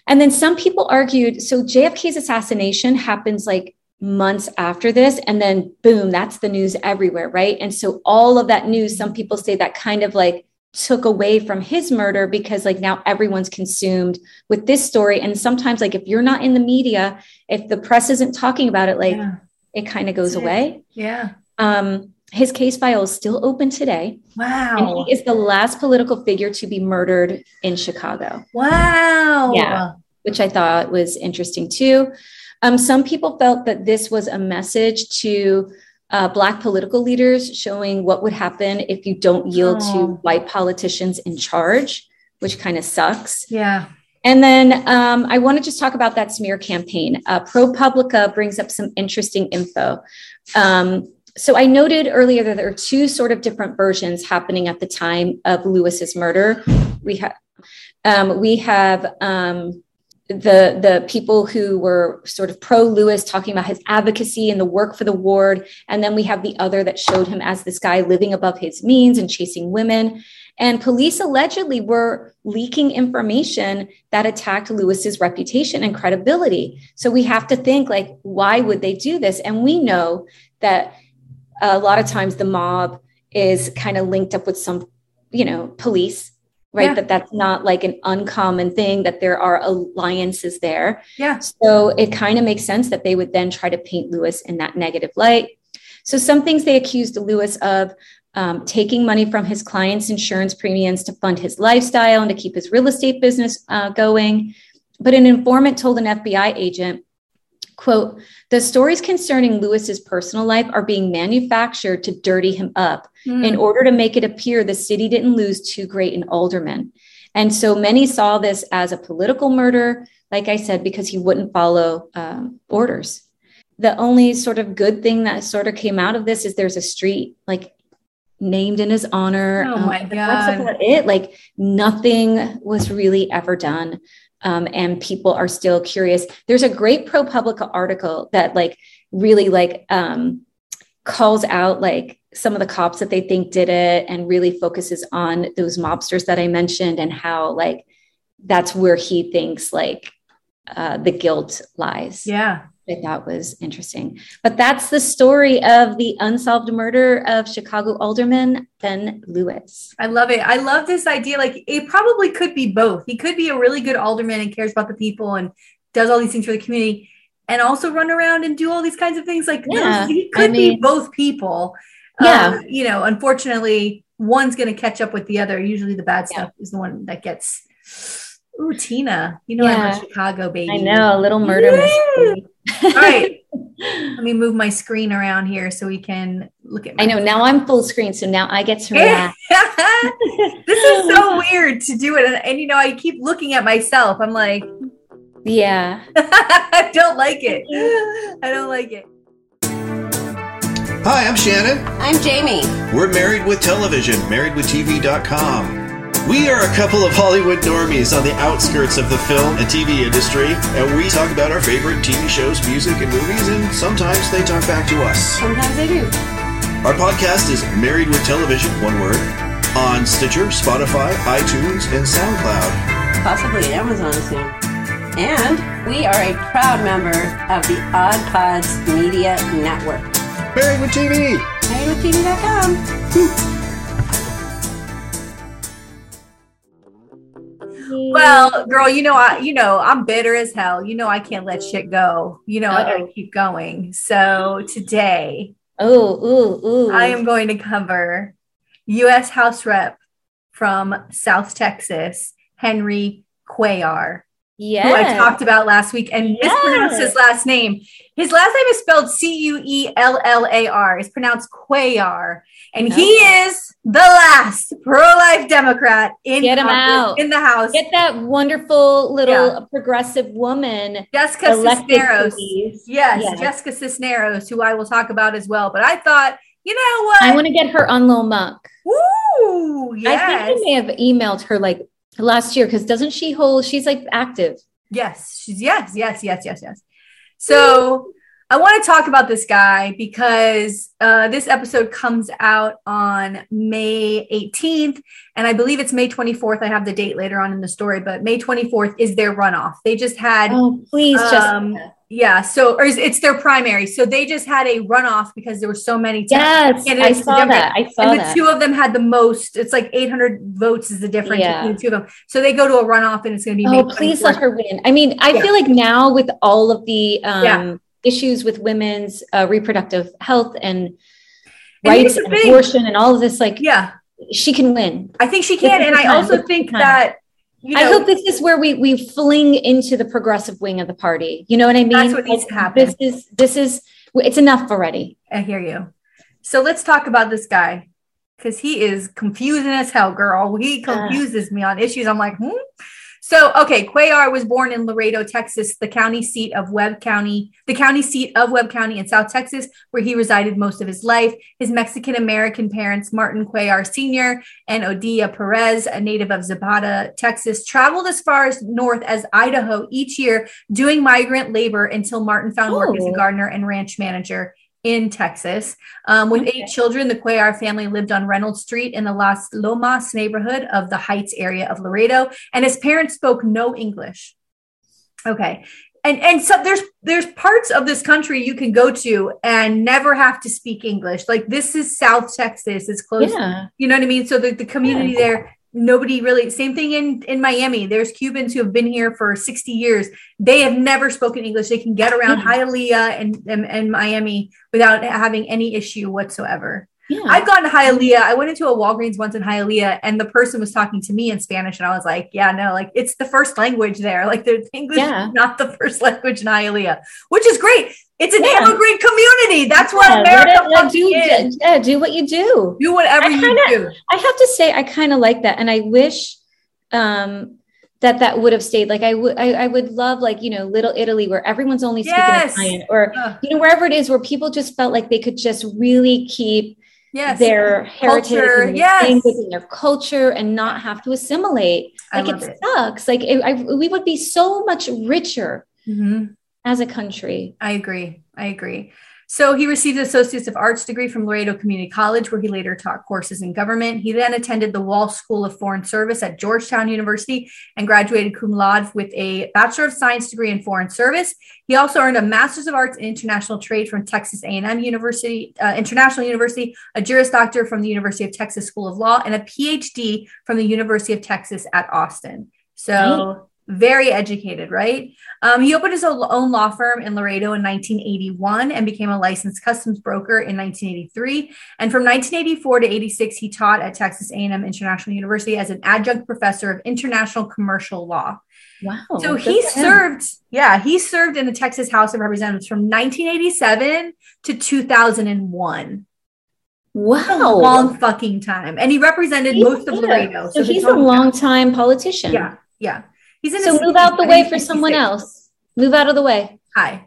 And then some people argued so JFK's assassination happens like months after this. And then boom, that's the news everywhere. Right. And so all of that news, some people say that kind of like took away from his murder because like now everyone's consumed with this story. And sometimes, like, if you're not in the media, if the press isn't talking about it, like, yeah. it kind of goes away. Yeah. Um, his case file is still open today. Wow. And he is the last political figure to be murdered in Chicago. Wow. Yeah. Which I thought was interesting too. Um, some people felt that this was a message to uh, Black political leaders showing what would happen if you don't yield oh. to white politicians in charge, which kind of sucks. Yeah. And then um, I want to just talk about that smear campaign. Uh, ProPublica brings up some interesting info. Um, so I noted earlier that there are two sort of different versions happening at the time of Lewis's murder. We have um, we have um, the the people who were sort of pro Lewis talking about his advocacy and the work for the ward, and then we have the other that showed him as this guy living above his means and chasing women. And police allegedly were leaking information that attacked Lewis's reputation and credibility. So we have to think like, why would they do this? And we know that a lot of times the mob is kind of linked up with some, you know, police, right? Yeah. That that's not like an uncommon thing, that there are alliances there. Yeah. So it kind of makes sense that they would then try to paint Lewis in that negative light. So some things they accused Lewis of um, taking money from his clients' insurance premiums to fund his lifestyle and to keep his real estate business uh, going. But an informant told an FBI agent Quote, the stories concerning Lewis's personal life are being manufactured to dirty him up mm. in order to make it appear the city didn't lose too great an alderman. And so many saw this as a political murder, like I said, because he wouldn't follow um, orders. The only sort of good thing that sort of came out of this is there's a street like named in his honor. Oh my um, god! That's about it. Like nothing was really ever done um, and people are still curious. There's a great ProPublica article that like really like um, calls out like some of the cops that they think did it and really focuses on those mobsters that I mentioned and how like that's where he thinks like uh, the guilt lies. Yeah. I thought was interesting. But that's the story of the unsolved murder of Chicago alderman Ben Lewis. I love it. I love this idea. Like it probably could be both. He could be a really good alderman and cares about the people and does all these things for the community and also run around and do all these kinds of things. Like yeah, he could I mean, be both people. Yeah. Um, you know, unfortunately, one's going to catch up with the other. Usually the bad stuff yeah. is the one that gets. Ooh, Tina, you know yeah. I'm a Chicago baby. I know, a little murder mystery. All right. <laughs> Let me move my screen around here so we can look at I know now I'm full screen, so now I get to relax. <laughs> this is so weird to do it. And, and, you know, I keep looking at myself. I'm like, Yeah. <laughs> I don't like it. I don't like it. Hi, I'm Shannon. I'm Jamie. We're married with television, marriedwithtv.com. We are a couple of Hollywood normies on the outskirts of the film and TV industry, and we talk about our favorite TV shows, music, and movies, and sometimes they talk back to us. Sometimes they do. Our podcast is Married with Television, one word, on Stitcher, Spotify, iTunes, and SoundCloud. Possibly Amazon soon. And we are a proud member of the Odd Pods Media Network. Married with TV! MarriedWithTV.com. <laughs> Well, mm-hmm. girl, you know, I, you know, I'm bitter as hell. You know, I can't let shit go. You know, I gotta keep going. So today, Oh, ooh, ooh. I am going to cover U.S. House Rep from South Texas, Henry Cuellar, Yeah, who I talked about last week and mispronounced his last name. His last name is spelled C U E L L A R. It's pronounced Cuellar, and he is the last pro-life Democrat in Get him out. in the House. Get that wonderful little Yeah. progressive woman Jessica Cisneros. Yes, Yes. Jessica Cisneros, who I will talk about as well. But I thought, you know what? I want to get her on Lil Monk. Ooh, yes. I think I may have emailed her like last year because doesn't she hold? She's like active. Yes, she's yes, yes, yes, yes, yes. So I want to talk about this guy because uh, this episode comes out on May 18th, and I believe it's May 24th. I have the date later on in the story, but May 24th is their runoff. They just had Oh, please, Um, Jessica. yeah, so or is- it's their primary. So they just had a runoff because there were so many. Yes, I saw that. I saw and the that. two of them had the most. It's like 800 votes is the difference Yeah. between the two of them. So they go to a runoff, and it's going to be. Oh, May please 24th. let her win. I mean, I Yeah. feel like now with all of the um, Yeah. Issues with women's uh, reproductive health and And rights and thing. abortion and all of this, like Yeah, she can win. I think she can, and I also think that you know. I hope this is where we we fling into the progressive wing of the party. You know what I mean? That's what needs to happen. This is this is it's enough already. I hear you. So let's talk about this guy because he is confusing as hell, girl. He confuses me on issues. I'm like, hmm. So, okay, Cuellar was born in Laredo, Texas, the county seat of Webb County, the county seat of Webb County in South Texas, where he resided most of his life. His Mexican American parents, Martin Cuellar Sr. and Odia Perez, a native of Zapata, Texas, traveled as far as north as Idaho each year doing migrant labor until Martin found work as a Oh. gardener and ranch manager in Texas. Um, with Okay. eight children, the Cuellar family lived on Reynolds Street in the Las Lomas neighborhood of the Heights area of Laredo, and his parents spoke no English. Okay. And, and so there's there's parts of this country you can go to and never have to speak English. Like this is South Texas. It's close Yeah. you know what I mean? So the, the community there, nobody really, same thing in, in Miami. There's Cubans who have been here for 60 years. They have never spoken English. They can get around Yeah. Hialeah and, and, and Miami without having any issue whatsoever. Yeah. I've gone to Hialeah. I went into a Walgreens once in Hialeah and the person was talking to me in Spanish. And I was like, yeah, no, like it's the first language there. Like the English Yeah. is not the first <laughs> language in Hialeah, which is great. It's an Yeah. immigrant community. That's what Yeah, America let- do, is. yeah, do what you do. Do whatever I you kinda- do. I have to say, I kind of like that, and I wish um, that that would have stayed. Like I would, I, I would love, like you know, Little Italy, where everyone's only speaking Yes. Italian, or you know, wherever it is, where people just felt like they could just really keep Yes. their heritage Culture, and their yes. language and their culture, and not have to assimilate. Like it, it. sucks. Like it, I, we would be so much richer Mhm. As a country. I agree. I agree. So he received an Associates of Arts degree from Laredo Community College, where he later taught courses in government. He then attended the Walsh School of Foreign Service at Georgetown University and graduated cum laude with a Bachelor of Science degree in Foreign Service. He also earned a Master's of Arts in International Trade from Texas A&M University, uh, International University, a Juris Doctor from the University of Texas School of Law, and a PhD from the University of Texas at Austin. So very educated, right? Um, he opened his own law firm in Laredo in 1981 and became a licensed customs broker in 1983. And from 1984 to 86, he taught at Texas A&M International University as an adjunct professor of international commercial law. Wow. so he served, yeah, he served in the Texas House of Representatives from 1987 to 2001. Wow. Long fucking time. And he represented He's- most of yeah. Laredo. So the he's a long time politician. Yeah, yeah. He's in So move out the way for someone else. Move out of the way. Hi.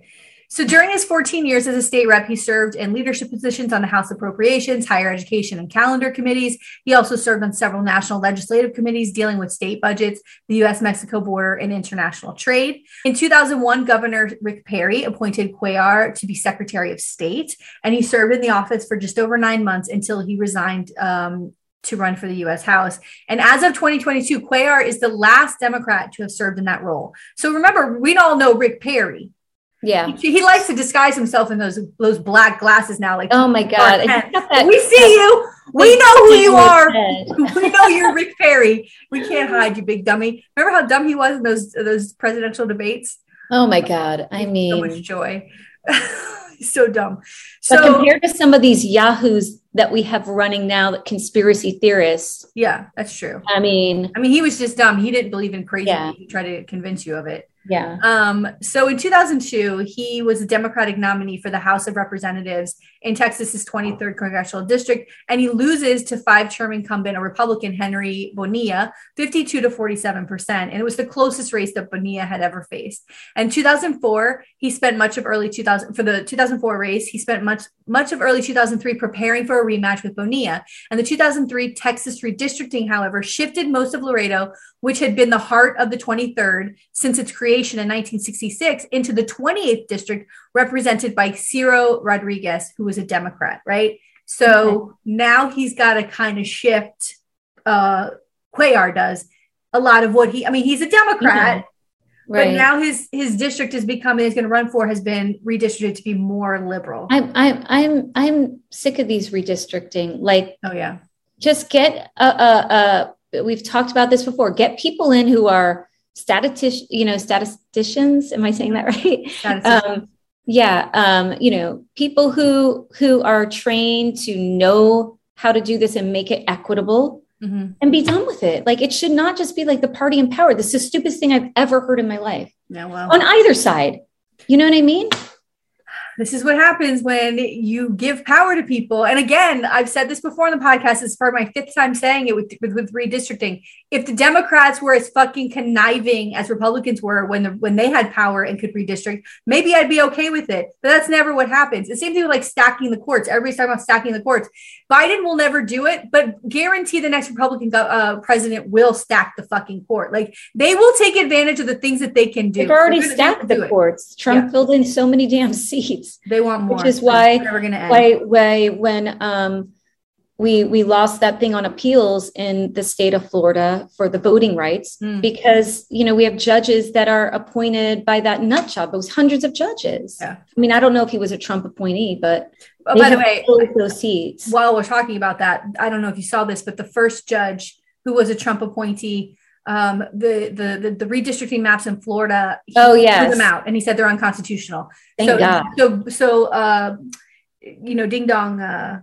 So during his 14 years as a state rep, he served in leadership positions on the House Appropriations, Higher Education, and Calendar committees. He also served on several national legislative committees dealing with state budgets, the US Mexico border, and international trade. In 2001, Governor Rick Perry appointed Cuellar to be Secretary of State, and he served in the office for just over nine months until he resigned um, to run for the US House. And as of 2022, Cuellar is the last Democrat to have served in that role. So remember, we all know Rick Perry. Yeah. He, he likes to disguise himself in those those black glasses now. Like, Oh my God. Clark I Kent. got that- we see you. <laughs> We know who you are. <laughs> we know you're Rick Perry. We <laughs> can't hide you, big dummy. Remember how dumb he was in those those presidential debates? Oh my God. I So mean, much joy. So dumb. but So compared to some of these yahoos that we have running now, that conspiracy theorists, yeah, that's true. I mean, I mean, he was just dumb. He didn't believe in crazy. Yeah. He tried to convince you of it. yeah. Um, so in 2002, he was a Democratic nominee for the House of Representatives in Texas's 23rd congressional district, and he loses to five-term incumbent, a Republican Henry Bonilla, 52 to 47 percent, and it was the closest race that Bonilla had ever faced. And 2004, he spent much of early 2000 for the 2004 race. He spent much much of early 2003 preparing for a rematch with Bonilla. And the 2003 Texas redistricting, however, shifted most of Laredo which had been the heart of the 23rd since its creation in 1966, into the 28th district, represented by Ciro Rodriguez, who was a Democrat, right? So now he's got to kind of shift, uh, Cuellar does a lot of what he, I mean, he's a Democrat, but Right. now his his district is becoming, he's going to run for, has been redistricted to be more liberal. I'm, I'm, I'm, I'm sick of these redistricting. Like, oh, yeah. just get a, a, a we've talked about this before get people in who are statistician you know statisticians am i saying that <laughs> right um, yeah um, you know people who who are trained to know how to do this and make it equitable Mhm. and be done with it. Like it should not just be like the party in power. This is the stupidest thing i've ever heard in my life. Yeah, well. on either side. You know what i mean this is what happens when you give power to people. And again, I've said this before on the podcast. It's for my fifth time saying it with, with, with redistricting. If the Democrats were as fucking conniving as Republicans were when the, when they had power and could redistrict, maybe I'd be okay with it. But that's never what happens. The same thing with like stacking the courts. Everybody's talking about stacking the courts. Biden will never do it, but guarantee the next Republican uh, president will stack the fucking court. Like they will take advantage of the things that they can do. they've already stacked the courts trump Yeah. filled in so many damn <laughs> seats They want more, Which is why- never going to end. why why when um we we lost that thing on appeals in the state of Florida for the voting rights Mm. because you know we have judges that are appointed by that nut job. It was hundreds of judges. Yeah. I mean, I don't know if he was a Trump appointee, but Oh, by the way, those seats. while we're talking about that, I don't know if you saw this, but the first judge who was a Trump appointee, um, the, the the the redistricting maps in Florida, he Oh, threw them out, and he said they're unconstitutional. Thank so, God. So so uh, you know, ding dong. Uh,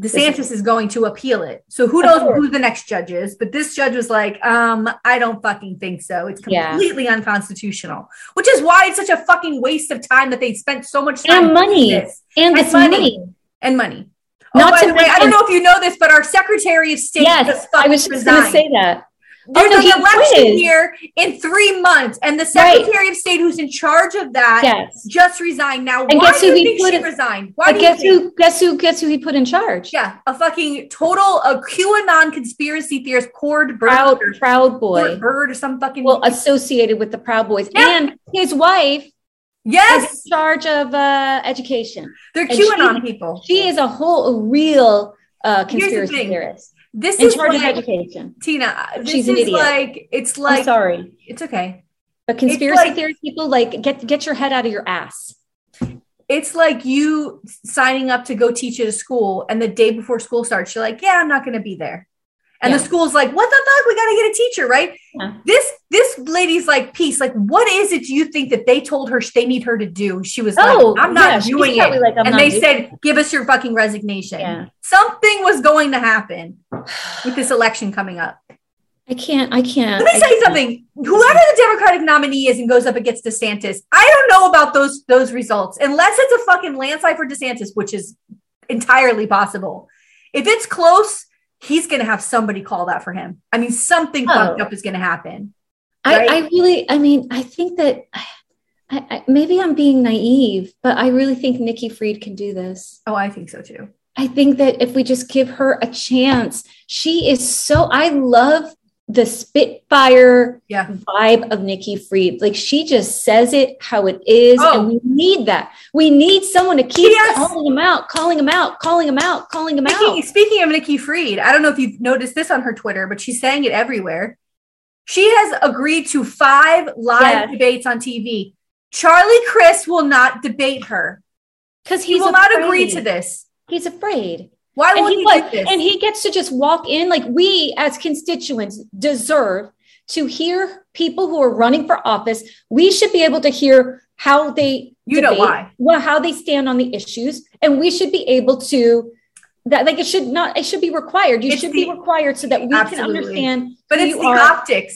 DeSantis is going to appeal it. So who knows who the next judge is? But this judge was like, um, I don't fucking think so. It's Yeah. completely unconstitutional. Which is why it's such a fucking waste of time that they spent so much time And money. this. And And money. money. and money. Not oh, by to the way, I don't know if you know this, but our Secretary of State Yes, just I was just going to say that. There's Oh, no, an election quit. here in three months, and the Right. Secretary of State who's in charge of that Yes. just resigned. Now, And why guess do who you he think put she in- resigned? Why do guess you think? who? Guess who? Guess who he put in charge? Yeah, a fucking total a QAnon conspiracy theorist, Cord Byrd, Proud, or proud boy. Cord Byrd, or some fucking. Well, associated with the Proud Boys, Yeah. and his wife yes, in charge of uh, education. they're and QAnon she- people. She is a whole a real uh, Here's the conspiracy theorist This in is charge like, of education. Tina. This She's an is like it's I'm like sorry, it's okay. but conspiracy like- theorist people like get get your head out of your ass. it's like you signing up to go teach at a school and the day before school starts you're like yeah i'm not going to be there and Yeah. the school's like what the fuck we got to get a teacher right Yeah. this this lady's like peace like what is it Do you think that they told her they need her to do she was Oh, like i'm not she's doing it like, and they said give us your fucking resignation Yeah. something was going to happen with this election coming up I can't. I can't. let me I tell you something. Whoever the Democratic nominee is and goes up against DeSantis, I don't know about those those results unless it's a fucking landslide for DeSantis, which is entirely possible. If it's close, he's going to have somebody call that for him. I mean, something Oh. fucked up is going to happen. I, right? I really. I mean, I think that I, I, maybe I'm being naive, but I really think Nikki Fried can do this. Oh, I think so too. I think that if we just give her a chance, she is so, I love the spitfire Yeah. vibe of Nikki Fried. Like she just says it how it is. Oh. And we need that. We need someone to keep Yes. calling him out, calling him out, calling him out, calling him Speaking, out. speaking of Nikki Fried, I don't know if you've noticed this on her Twitter, but she's saying it everywhere. She has agreed to five live Yes. debates on TV. Charlie Crist will not debate her. Because He will not agree to this. He's afraid. Why won't he, what? do this? and he gets to just walk in like we as constituents deserve to hear people who are running for office we should be able to hear how they You know why. well how they stand on the issues and we should be able to that like it should not it should be required you It's should be required so that we can understand but it's the are. optics.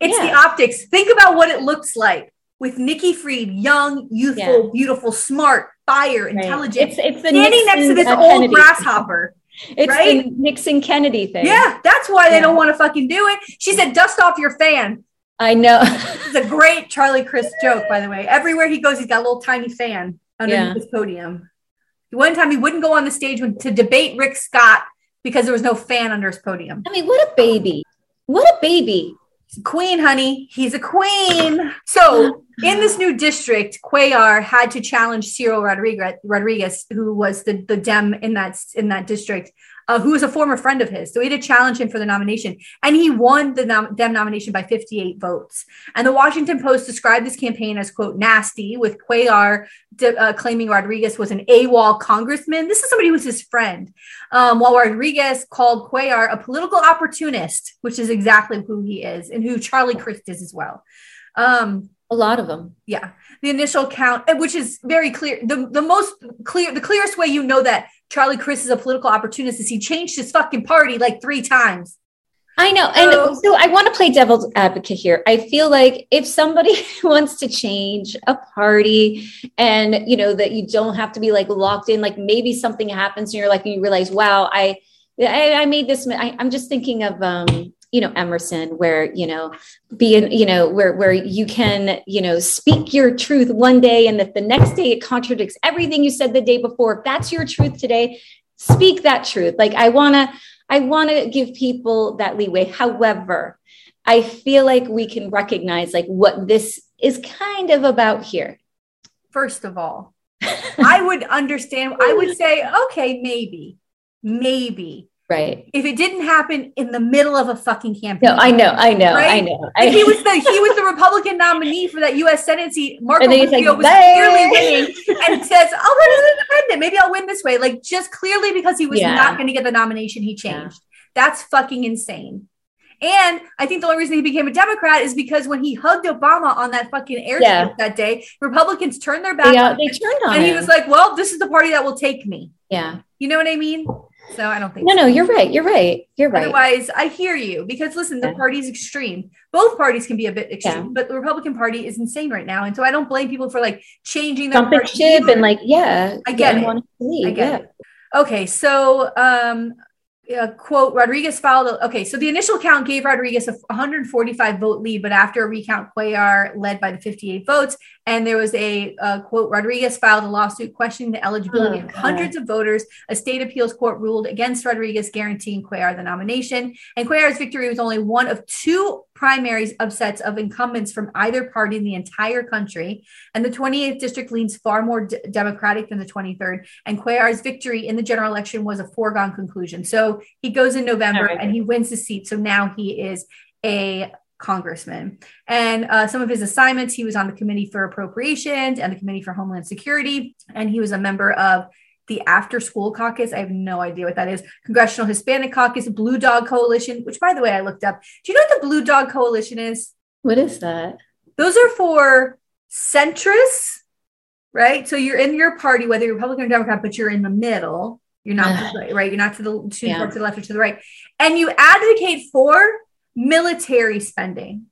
It's the optics. Think about what it looks like with Nikki Fried, young, youthful, Yeah. beautiful, smart, fire, Right. intelligent, it's it's the standing next to this old Kennedy. grasshopper. <laughs> it's right? the Nixon Kennedy thing Yeah, that's why they Yeah. don't want to fucking do it. She said, "Dust off your fan." I know <laughs> It's a great Charlie Crist joke, by the way. Everywhere he goes, he's got a little tiny fan underneath Yeah. his podium. One time he wouldn't go on the stage when, to debate Rick Scott because there was no fan under his podium. I mean what a baby what a baby He's a queen, honey. He's a queen. So in this new district, Cuellar had to challenge Cyril Rodriguez, Rodriguez, who was the, the Dem in that in that district, uh, who was a former friend of his. So he had to challenge him for the nomination, and he won the nom- Dem nomination by 58 votes. And the Washington Post described this campaign as quote nasty, with Cuellar de- uh, claiming Rodriguez was an AWOL congressman. This is somebody who was his friend. Um, while Rodriguez called Cuellar a political opportunist, which is exactly who he is and who Charlie Crist is as well. Um, a lot of them yeah, the initial count, which is very clear. The, the most clear, the clearest way you know that Charlie Crist is a political opportunist is he changed his fucking party like three times. I know. And So- I want to play devil's advocate here. I feel like if somebody <laughs> wants to change a party and, you know, that you don't have to be like locked in, like maybe something happens and you're like, and you realize, wow, I, I, I made this. I, I'm just thinking of, um, you know, Emerson, where, you know, being, you know, where, where you can, you know, speak your truth one day and that the next day it contradicts everything you said the day before. If that's your truth today, speak that truth. Like I want to, I want to give people that leeway. However, I feel like we can recognize like what this is kind of about here. First of all, <laughs> I would understand. I would say, okay, maybe, maybe Right. if it didn't happen in the middle of a fucking campaign. No, I know, I know, I know. I, he was the he was the Republican nominee for that U.S. Senate seat. Marco And Rubio like, was clearly winning, and says, "I'll run as independent. Maybe I'll win this way." Like just clearly because he was Yeah. not going to get the nomination, he changed. That's fucking insane. And I think the only reason he became a Democrat is because when he hugged Obama on that fucking airstrip Yeah. that day, Republicans turned their back they, on they him, turned on and he was like, "Well, this is the party that will take me." yeah. You know what I mean? So I don't think. No, so. no, you're right. You're right. You're right. Otherwise, I hear you because listen, the Yeah. party's extreme. Both parties can be a bit extreme, Yeah. but the Republican Party is insane right now, and so I don't blame people for like changing their Jumping party ship either. and like, yeah. I get it. I get yeah. it. Okay, so um, uh, quote Rodriguez filed. A, okay, so the initial count gave Rodriguez a 145 vote lead, but after a recount, Cuellar led by the 58 votes, and there was a uh, quote Rodriguez filed a lawsuit questioning the eligibility Oh, of hundreds of voters. A state appeals court ruled against Rodriguez, guaranteeing Cuellar the nomination. And Cuellar's victory was only one of two primaries upsets of incumbents from either party in the entire country. And the 28th district leans far more d- Democratic than the 23rd. And Cuellar's victory in the general election was a foregone conclusion. So he goes in November right. and he wins the seat. So now he is a congressman. And uh, some of his assignments, he was on the Committee for Appropriations and the Committee for Homeland Security. And he was a member of the After School Caucus. I have no idea what that is. Congressional Hispanic Caucus, Blue Dog Coalition, which, by the way, I looked up. Do you know what the Blue Dog Coalition is? What is that? Those are for centrists, right? So you're in your party, whether you're Republican or Democrat, but you're in the middle. You're not to <sighs> right? You're not to the too Yeah. to the left or to the right, and you advocate for military spending.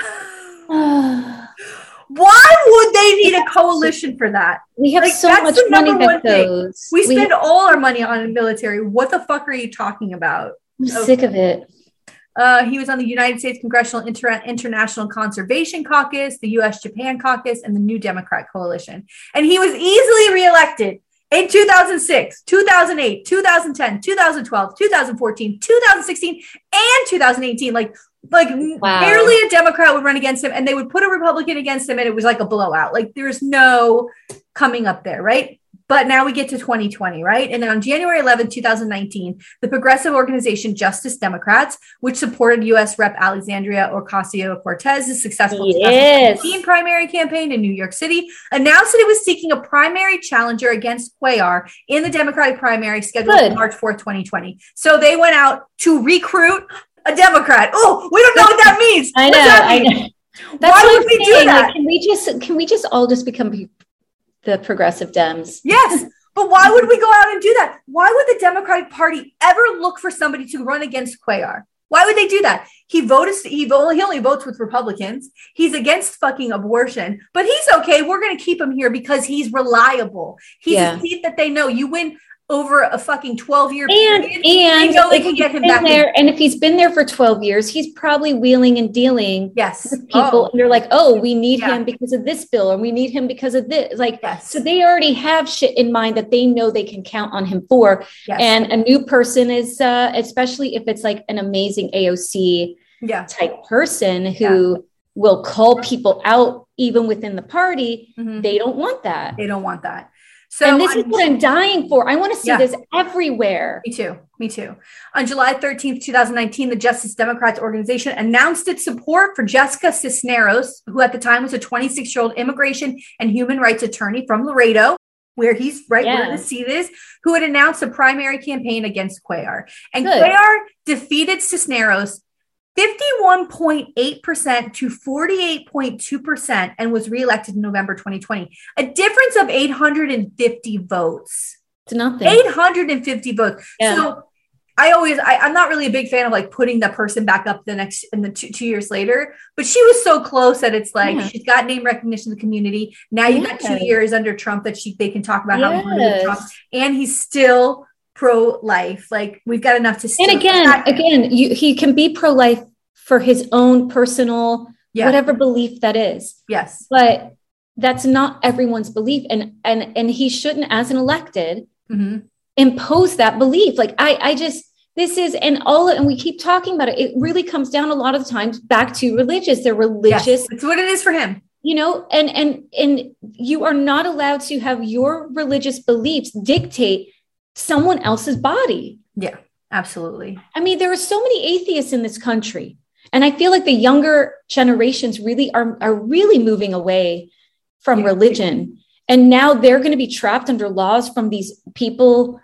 <sighs> <gasps> <sighs> Why would they need a coalition for that? we have Like, so that's much the money that one thing. goes. We spend all our money on the military. What the fuck are you talking about? I'm sick of it. Uh, he was on the United States Congressional Inter- International Conservation Caucus, the U.S. Japan Caucus, and the New Democrat Coalition. And he was easily reelected in 2006, 2008, 2010, 2012, 2014, 2016, and 2018. Like, like Wow. barely a Democrat would run against him, and they would put a Republican against him, and it was like a blowout. Like there's no coming up there, right? But now we get to 2020, right? And then on January 11, 2019, the progressive organization Justice Democrats, which supported U.S. Rep. Alexandria Ocasio Cortez's successful Yes. 2016 primary campaign in New York City, announced that it was seeking a primary challenger against Cuellar in the Democratic primary scheduled Good. for March 4th, 2020. So they went out to recruit a Democrat. Oh, we don't know what that means. <laughs> I know. that I know. That's Why what would we do that? Like, can we just can we just all just become the progressive Dems? <laughs> Yes. But why would we go out and do that? Why would the Democratic Party ever look for somebody to run against Cuellar? Why would they do that? He voted. He, vo- he only votes with Republicans. He's against fucking abortion, but he's okay. We're going to keep him here because he's reliable. He's Yeah. a seat that they know. You win over a fucking twelve year And period. and they know they if can get him back. in. there, and if he's been there for 12 years, he's probably wheeling and dealing Yes, with people. Oh, And they're like, oh, we need Yeah. him because of this bill, or we need him because of this. Like, yes, so they already have shit in mind that they know they can count on him for. yes, And a new person is, uh, especially if it's like an amazing AOC yeah, type person who will call people out even within the party, Mhm. they don't want that. they don't want that. So and this is what I'm dying for. I want to see Yeah. this everywhere. Me too. Me too. On July 13th, 2019, the Justice Democrats organization announced its support for Jessica Cisneros, who at the time was a 26 year old immigration and human rights attorney from Laredo, where he's right where Yeah. to see this, who had announced a primary campaign against Cuellar. And Good. Cuellar defeated Cisneros 51.8% to 48.2% and was reelected in November 2020. A difference of 850 votes. It's nothing. 850 votes. Yeah. So I always, I, I'm not really a big fan of like putting the person back up the next in the two, two years later, but she was so close that it's like Yeah. she's got name recognition in the community. Now you got two years under Trump that she they can talk about how important Yes. Trump and he's still pro life. Like we've got enough to see. And again, again, you, he can be pro-life for his own personal, Yeah. whatever belief that is. yes, But that's not everyone's belief. And and and he shouldn't, as an elected, Mhm. impose that belief. Like I, I just this is and all and we keep talking about it. It really comes down a lot of the times back to religious. They're religious, yes, it's what it is for him. you know, and and and you are not allowed to have your religious beliefs dictate someone else's body. Yeah, absolutely. I mean, there are so many atheists in this country. And I feel like the younger generations really are, are really moving away from religion. And now they're going to be trapped under laws from these people,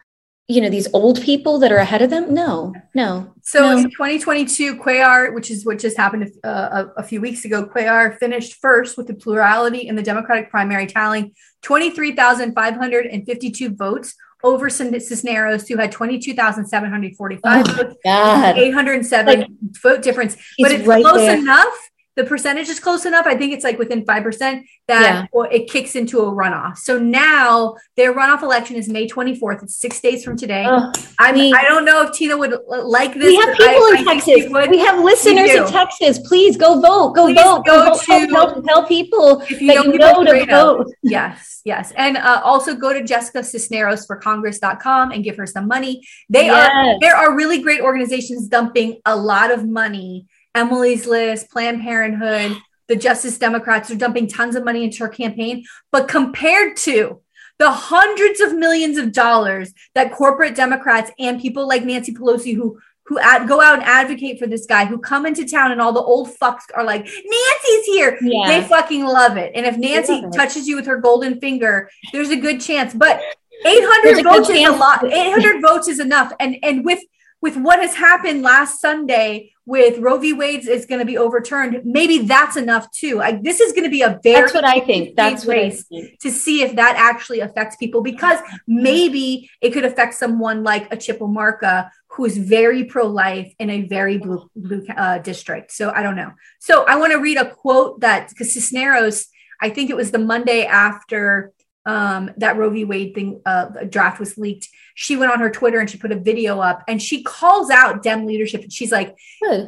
you know, these old people that are ahead of them. No, no. So no. in 2022, Cuellar, which is what just happened uh, a, a few weeks ago, Cuellar finished first with the plurality in the Democratic primary, tallying 23,552 votes over Cisneros, who had 22,745 Oh, God. 807 Like, vote difference. But it's right close there. enough. The percentage is close enough. I think it's like within 5% that Yeah. it kicks into a runoff. So now their runoff election is May 24th. It's six days from today. Ugh. I mean, I don't know if Tina would like this. we have people I- in I Texas. We have listeners in Texas. Please go vote. Go Please vote. go vote. to- Tell- tell, tell people If you that know you know to vote. Yes, yes. And uh, also go to Jessica Cisneros for Congress.com and give her some money. They are there are really great organizations dumping a lot of money. Emily's List, Planned Parenthood, the Justice Democrats are dumping tons of money into her campaign. But compared to the hundreds of millions of dollars that corporate Democrats and people like Nancy Pelosi, who who ad- go out and advocate for this guy, who come into town and all the old fucks are like, Nancy's here. Yeah. They fucking love it. And if Nancy touches you with her golden finger, there's a good chance. But 800 votes is a lot. 800 votes is enough. And and with with what has happened last Sunday with Roe v. Wade is going to be overturned, maybe that's enough too. Like this is going to be a very That's what I think. That's what I race. to see if that actually affects people because maybe it could affect someone like a Chipple Marka who is very pro-life in a very blue blue uh, district. So I don't know. So I want to read a quote that because Cisneros, I think it was the Monday after um, that Roe v. Wade thing uh, draft was leaked, she went on her Twitter and she put a video up and she calls out Dem leadership. And she's like.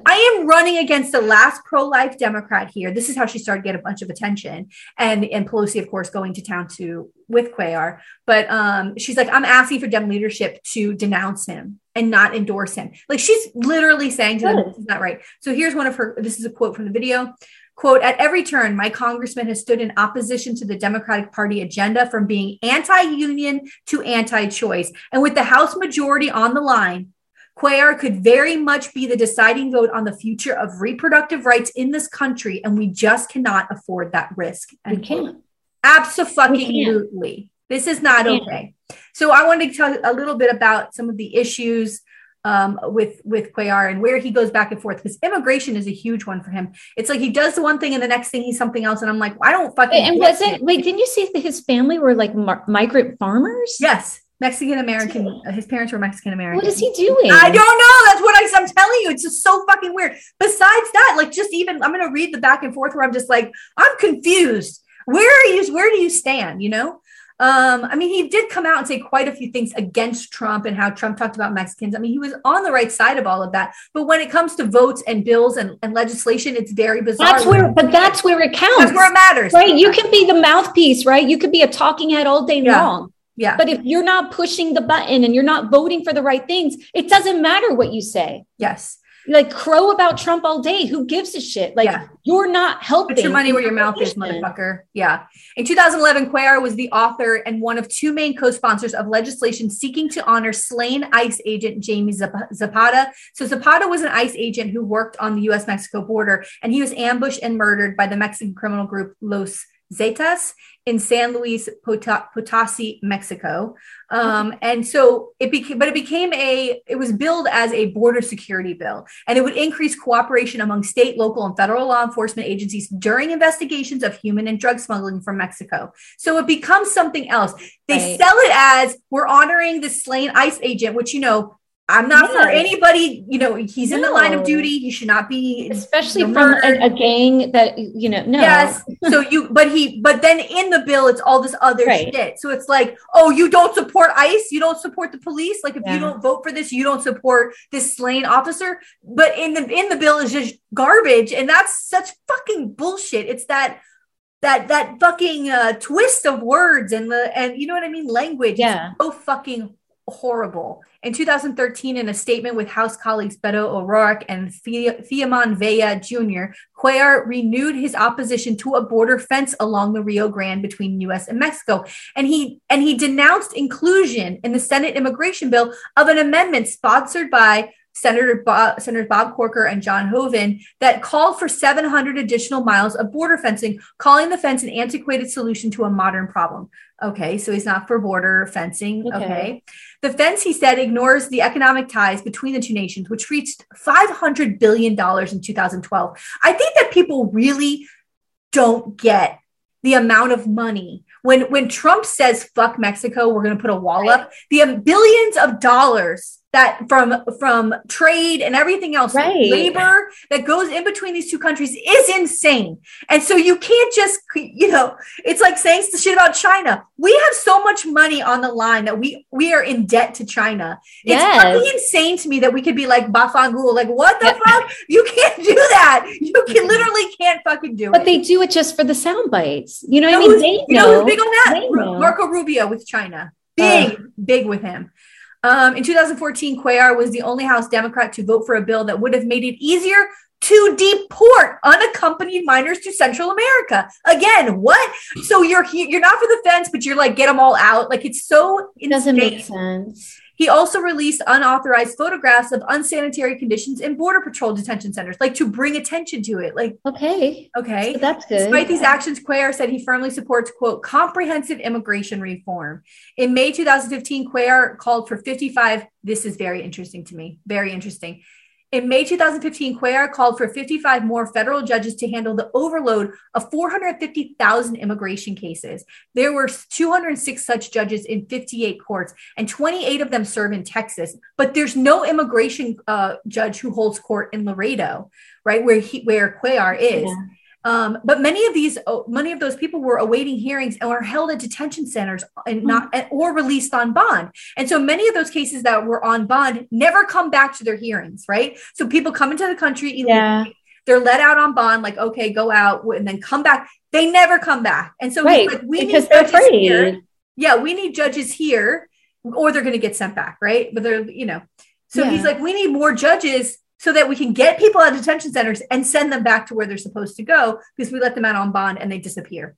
I am running against the last pro-life Democrat here. This is how she started to get a bunch of attention. And and Pelosi, of course, going to town to with Cuellar. But um, she's like, I'm asking for Dem leadership to denounce him and not endorse him. Like she's literally saying to them, Good. this is not right. So here's one of her, this is a quote from the video. Quote, at every turn, my congressman has stood in opposition to the Democratic Party agenda from being anti union to anti choice. And with the House majority on the line, Cuellar could very much be the deciding vote on the future of reproductive rights in this country. And we just cannot afford that risk. We can't. Absolutely. This is not okay. So I wanted to tell a little bit about some of the issues um, with with Cuellar and where he goes back and forth because immigration is a huge one for him. It's like he does the one thing and the next thing he's something else, and I'm like, I don't fucking. And wasn't wait? Didn't you say that his family were like mar- migrant farmers? yes, Mexican American. His parents were Mexican American. What is he doing? I don't know. That's what I, I'm telling you. It's just so fucking weird. Besides that, like just even I'm gonna read the back and forth where I'm just like, I'm confused. Where are you? Where do you stand? You know? Um, I mean, he did come out and say quite a few things against Trump and how Trump talked about Mexicans. I mean, he was on the right side of all of that. But when it comes to votes and bills and, and legislation, it's very bizarre. That's where, but that's where it counts. that's where it matters. right? You can be the mouthpiece, right? You could be a talking head all day Yeah. long. yeah. But if you're not pushing the button and you're not voting for the right things, it doesn't matter what you say. yes. Like crow about Trump all day. Who gives a shit? Like Yeah. you're not helping. Put your money where your mouth is, motherfucker. Yeah. In 2011, Cuellar was the author and one of two main co-sponsors of legislation seeking to honor slain ICE agent Jamie Zap- Zapata. So Zapata was an ICE agent who worked on the U.S.-Mexico border, and he was ambushed and murdered by the Mexican criminal group Los Zetas in San Luis Potosi, Mexico. Um, and so it became, but it became a, it was billed as a border security bill, and it would increase cooperation among state, local, and federal law enforcement agencies during investigations of human and drug smuggling from Mexico. So it becomes something else. They Right. sell it as we're honoring the slain ICE agent, which, you know, I'm not for anybody, you know, he's in the line of duty. He should not be especially from a, a gang that you know. No, Yes. So you, but he, but then in the bill, it's all this other Right. shit. So it's like, oh, you don't support ICE, you don't support the police. Like if you don't vote for this, you don't support this slain officer. But in the in the bill is just garbage, and that's such fucking bullshit. It's that that that fucking uh, twist of words and the and you know what I mean, language. Yeah. so fucking horrible. In 2013, in a statement with House colleagues Beto O'Rourke and Fia- Fiamon Vela Jr., Cuellar renewed his opposition to a border fence along the Rio Grande between U.S. and Mexico, and he and he denounced inclusion in the Senate immigration bill of an amendment sponsored by Senator Bob, Senators Bob Corker and John Hoeven that called for 700 additional miles of border fencing, calling the fence an antiquated solution to a modern problem. Okay, so he's not for border fencing. Okay. okay. The fence, he said, ignores the economic ties between the two nations, which reached $500 billion in 2012. I think that people really don't get the amount of money. When, when Trump says, fuck Mexico, we're going to put a wall up, the um, billions of dollars that from from trade and everything else Right. labor that goes in between these two countries is insane and so you can't just you know it's like saying the shit about china we have so much money on the line that we we are in debt to china it's Yes. fucking insane to me that we could be like bafangul like what the fuck you can't do that you can <laughs> literally can't fucking do it. but they do it just for the sound bites. You know you what I mean? They you know know. who's big on that? Know. Marco Rubio with China. Big, big with him. Um, in 2014, Cuellar was the only House Democrat to vote for a bill that would have made it easier to deport unaccompanied minors to Central America. Again, what? So you're you're not for the fence, but you're like get them all out. Like it's so It doesn't make sense. He also released unauthorized photographs of unsanitary conditions in border patrol detention centers, like to bring attention to it. Like, Okay, okay, so that's good. Despite these actions, Cuellar said he firmly supports, quote, comprehensive immigration reform. In May 2015, Cuellar called for 55. This is very interesting to me. Very interesting. In May 2015, Cuellar called for 55 more federal judges to handle the overload of 450,000 immigration cases. There were 206 such judges in 58 courts, and 28 of them serve in Texas. But there's no immigration uh, judge who holds court in Laredo, right, where he where Cuellar is. Yeah. Um, but many of these, oh, many of those people were awaiting hearings and were held at detention centers and not mm-hmm. or released on bond. And so many of those cases that were on bond never come back to their hearings, right? So people come into the country, yeah. they're let out on bond, like okay, go out and then come back. They never come back, and so right. like, we because need they're afraid. Here. Yeah, we need judges here, or they're going to get sent back, right? But they're you know, so yeah. he's like, we need more judges so that we can get people out of detention centers and send them back to where they're supposed to go because we let them out on bond and they disappear.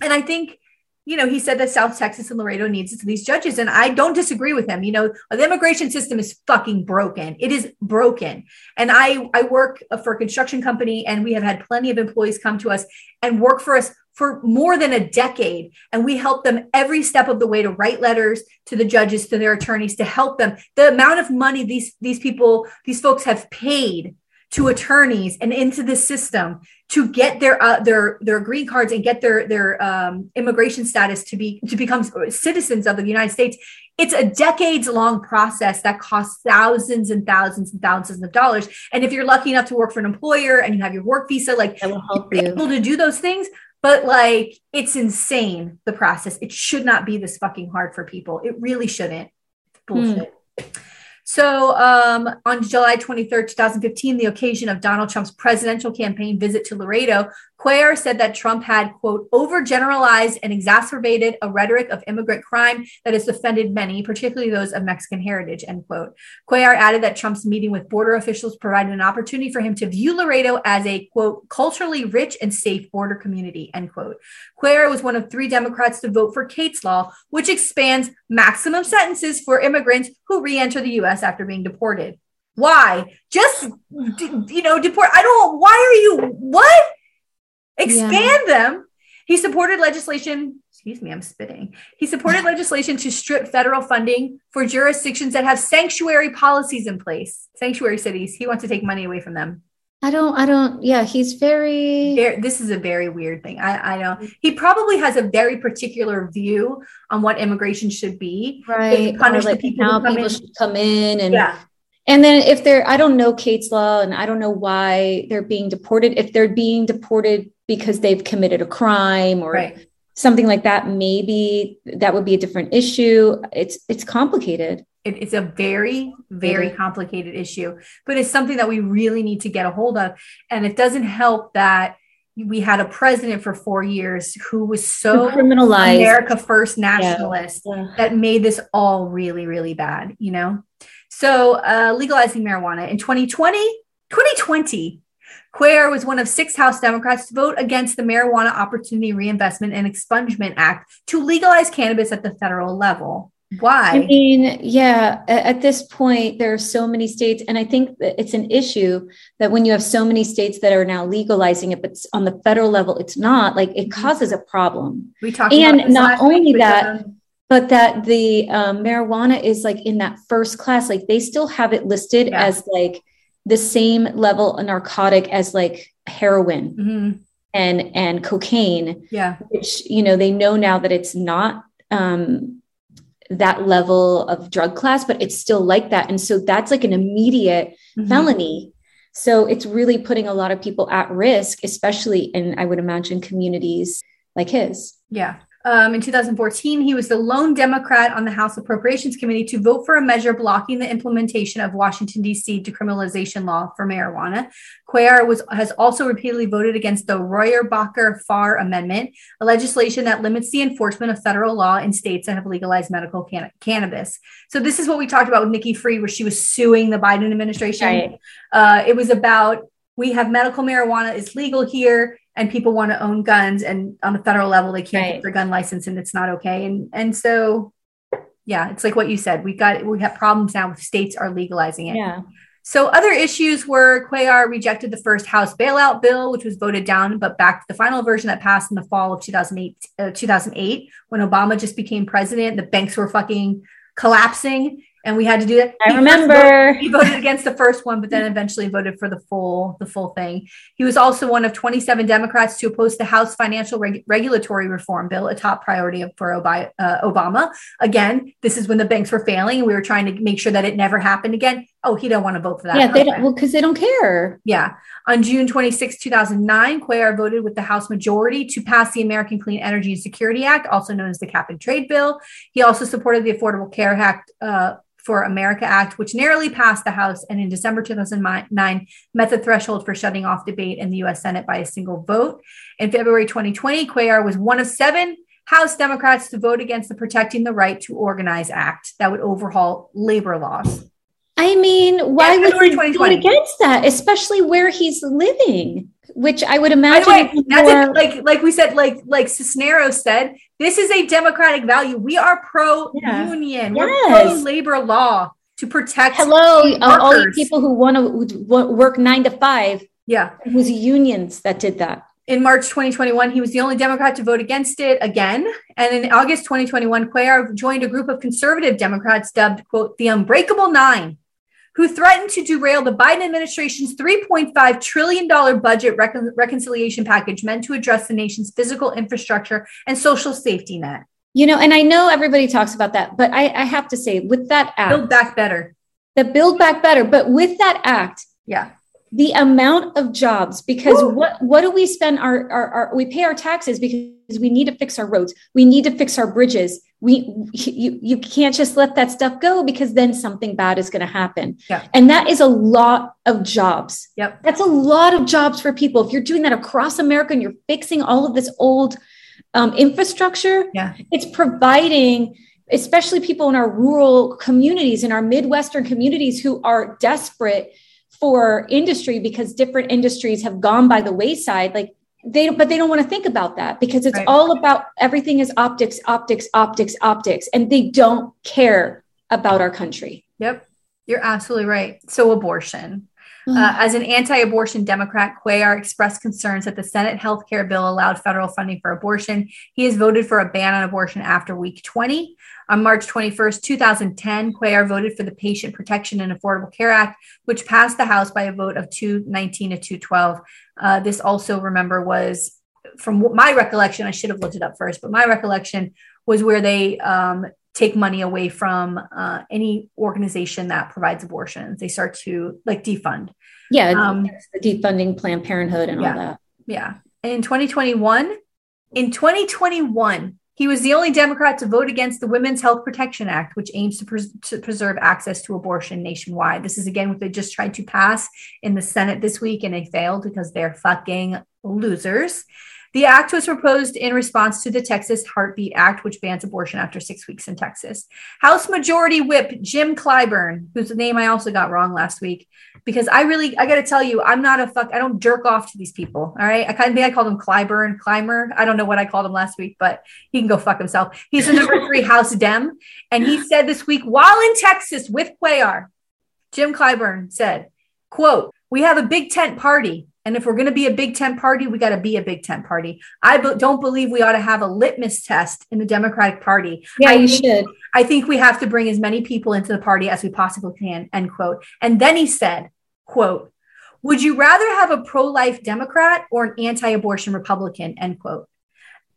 And I think, you know, he said that South Texas and Laredo needs these judges. And I don't disagree with him. You know, the immigration system is fucking broken. It is broken. And I, I work for a construction company and we have had plenty of employees come to us and work for us for more than a decade. And we help them every step of the way to write letters to the judges, to their attorneys, to help them. The amount of money these, these people, these folks have paid to attorneys and into the system to get their uh, their their green cards and get their their um, immigration status to be to become citizens of the United States. It's a decades long process that costs thousands and thousands and thousands of dollars. And if you're lucky enough to work for an employer and you have your work visa, like that will help you able to do those things, but like it's insane the process. It should not be this fucking hard for people. It really shouldn't. Bullshit hmm. So um, on July 23rd, 2015, the occasion of Donald Trump's presidential campaign visit to Laredo, Cuellar said that Trump had, quote, overgeneralized and exacerbated a rhetoric of immigrant crime that has offended many, particularly those of Mexican heritage, end quote. Cuellar added that Trump's meeting with border officials provided an opportunity for him to view Laredo as a, quote, culturally rich and safe border community, end quote. Cuellar was one of three Democrats to vote for Kate's Law, which expands maximum sentences for immigrants who re enter the U.S. after being deported. Why? Just, you know, deport. I don't, why are you, what? Expand yeah. them. He supported legislation, excuse me, I'm spitting. He supported <laughs> legislation to strip federal funding for jurisdictions that have sanctuary policies in place, sanctuary cities. He wants to take money away from them. I don't, I don't, yeah, he's very. There, this is a very weird thing. I, I know. He probably has a very particular view on what immigration should be. Right. Punish like the people how people in. should come in and yeah. And then if they're, I don't know Kate's law and I don't know why they're being deported. If they're being deported because they've committed a crime or right. something like that, maybe that would be a different issue. It's it's complicated. It, it's a very very mm-hmm. complicated issue, but it's something that we really need to get a hold of. And it doesn't help that we had a president for four years who was so criminalized America First nationalist yeah. Yeah. that made this all really really bad. You know. So uh, legalizing marijuana in 2020, 2020, Cuellar was one of six House Democrats to vote against the Marijuana Opportunity Reinvestment and Expungement Act to legalize cannabis at the federal level. Why? I mean, yeah, at this point, there are so many states, and I think that it's an issue that when you have so many states that are now legalizing it, but on the federal level, it's not like it mm-hmm. causes a problem. We talked and not only that, but that the um, marijuana is like in that first class, like they still have it listed yeah. as like the same level of narcotic as like heroin mm-hmm. and and cocaine yeah. which you know they know now that it's not um that level of drug class but it's still like that. And so that's like an immediate mm-hmm. felony. So it's really putting a lot of people at risk especially in i would imagine communities like his. Yeah um, in 2014, he was the lone Democrat on the House Appropriations Committee to vote for a measure blocking the implementation of Washington, D.C. decriminalization law for marijuana. Cuellar was, has also repeatedly voted against the Rohrabacher Farr Amendment, a legislation that limits the enforcement of federal law in states that have legalized medical can- cannabis. So, this is what we talked about with Nikki Fried, where she was suing the Biden administration. Right. Uh, it was about we have medical marijuana is legal here and people want to own guns and on the federal level they can't right. get their gun license and it's not okay and and so yeah it's like what you said we got we have problems now with states are legalizing it yeah so other issues were Cuellar rejected the first House bailout bill, which was voted down, but backed the final version that passed in the fall of 2008, uh, 2008 when Obama just became president. The banks were fucking collapsing and we had to do that. I he remember voted, he voted against the first one, but then eventually voted for the full the full thing. He was also one of 27 Democrats to oppose the House Financial Reg- Regulatory Reform Bill, a top priority for uh, Obama. Again, this is when the banks were failing, and we were trying to make sure that it never happened again. Oh, he don't want to vote for that. Yeah, they don't well because they don't care. Yeah. On June 26, 2009, Cuellar voted with the House majority to pass the American Clean Energy and Security Act, also known as the Cap and Trade Bill. He also supported the Affordable Care Act uh, for America Act, which narrowly passed the House and in December 2009 met the threshold for shutting off debate in the U.S. Senate by a single vote. In February 2020, Cuellar was one of seven House Democrats to vote against the Protecting the Right to Organize Act that would overhaul labor laws. I mean, why would he vote against that, especially where he's living? Which I would imagine. By the way, that's more- it. Like like we said, like like Cisneros said, this is a democratic value. We are pro union. We're pro labor law to protect. hello, uh, all you people who want to work nine to five. Yeah. It was unions that did that. In March 2021, he was the only Democrat to vote against it again. And in August 2021, Cuellar joined a group of conservative Democrats dubbed, quote, the Unbreakable Nine, who threatened to derail the Biden administration's $3.5 trillion budget recon- reconciliation package meant to address the nation's physical infrastructure and social safety net. You know, and I know everybody talks about that, but I, I have to say, with that act, Build back better. the Build Back Better, but with that act, Yeah. the amount of jobs because Woo. what what do we spend our, our our we pay our taxes because we need to fix our roads we need to fix our bridges we you, you can't just let that stuff go because then something bad is going to happen Yeah. and that is a lot of jobs Yep. that's a lot of jobs for people if you're doing that across america and you're fixing all of this old um, infrastructure Yeah. it's providing especially people in our rural communities in our midwestern communities who are desperate for industry because different industries have gone by the wayside like they but they don't want to think about that because it's Right. all about everything is optics optics optics optics and they don't care about our country Yep. You're absolutely right. So, abortion. Uh, as an anti abortion Democrat, Cuellar expressed concerns that the Senate health care bill allowed federal funding for abortion. He has voted for a ban on abortion after week 20. On March 21st, 2010, Cuellar voted for the Patient Protection and Affordable Care Act, which passed the House by a vote of 219 to 212. Uh, this also, remember, was from my recollection, I should have looked it up first, but my recollection was where they um, take money away from uh, any organization that provides abortions. They start to like defund. yeah Um, the defunding planned parenthood and yeah. all that Yeah. In 2021, in 2021, he was the only Democrat to vote against the Women's Health Protection Act, which aims to, pres- to preserve access to abortion nationwide. This is again what they just tried to pass in the Senate this week, and they failed because they're fucking losers. The act was proposed in response to the Texas Heartbeat Act, which bans abortion after six weeks in Texas. House Majority Whip Jim Clyburn, whose name I also got wrong last week, because I really, I got to tell you, I'm not a fuck, I don't jerk off to these people. All right. I kind of think I called him Clyburn, Climber. I don't know what I called him last week, but he can go fuck himself. He's the number three <laughs> House Dem. And he said this week, while in Texas with Cuellar, Jim Clyburn said, quote, we have a big tent party. And if we're going to be a big tent party, we got to be a big tent party. I don't believe we ought to have a litmus test in the Democratic Party. yeah I you think- should I think we have to bring as many people into the party as we possibly can, end quote. And then he said, quote, would you rather have a pro-life Democrat or an anti-abortion Republican, end quote.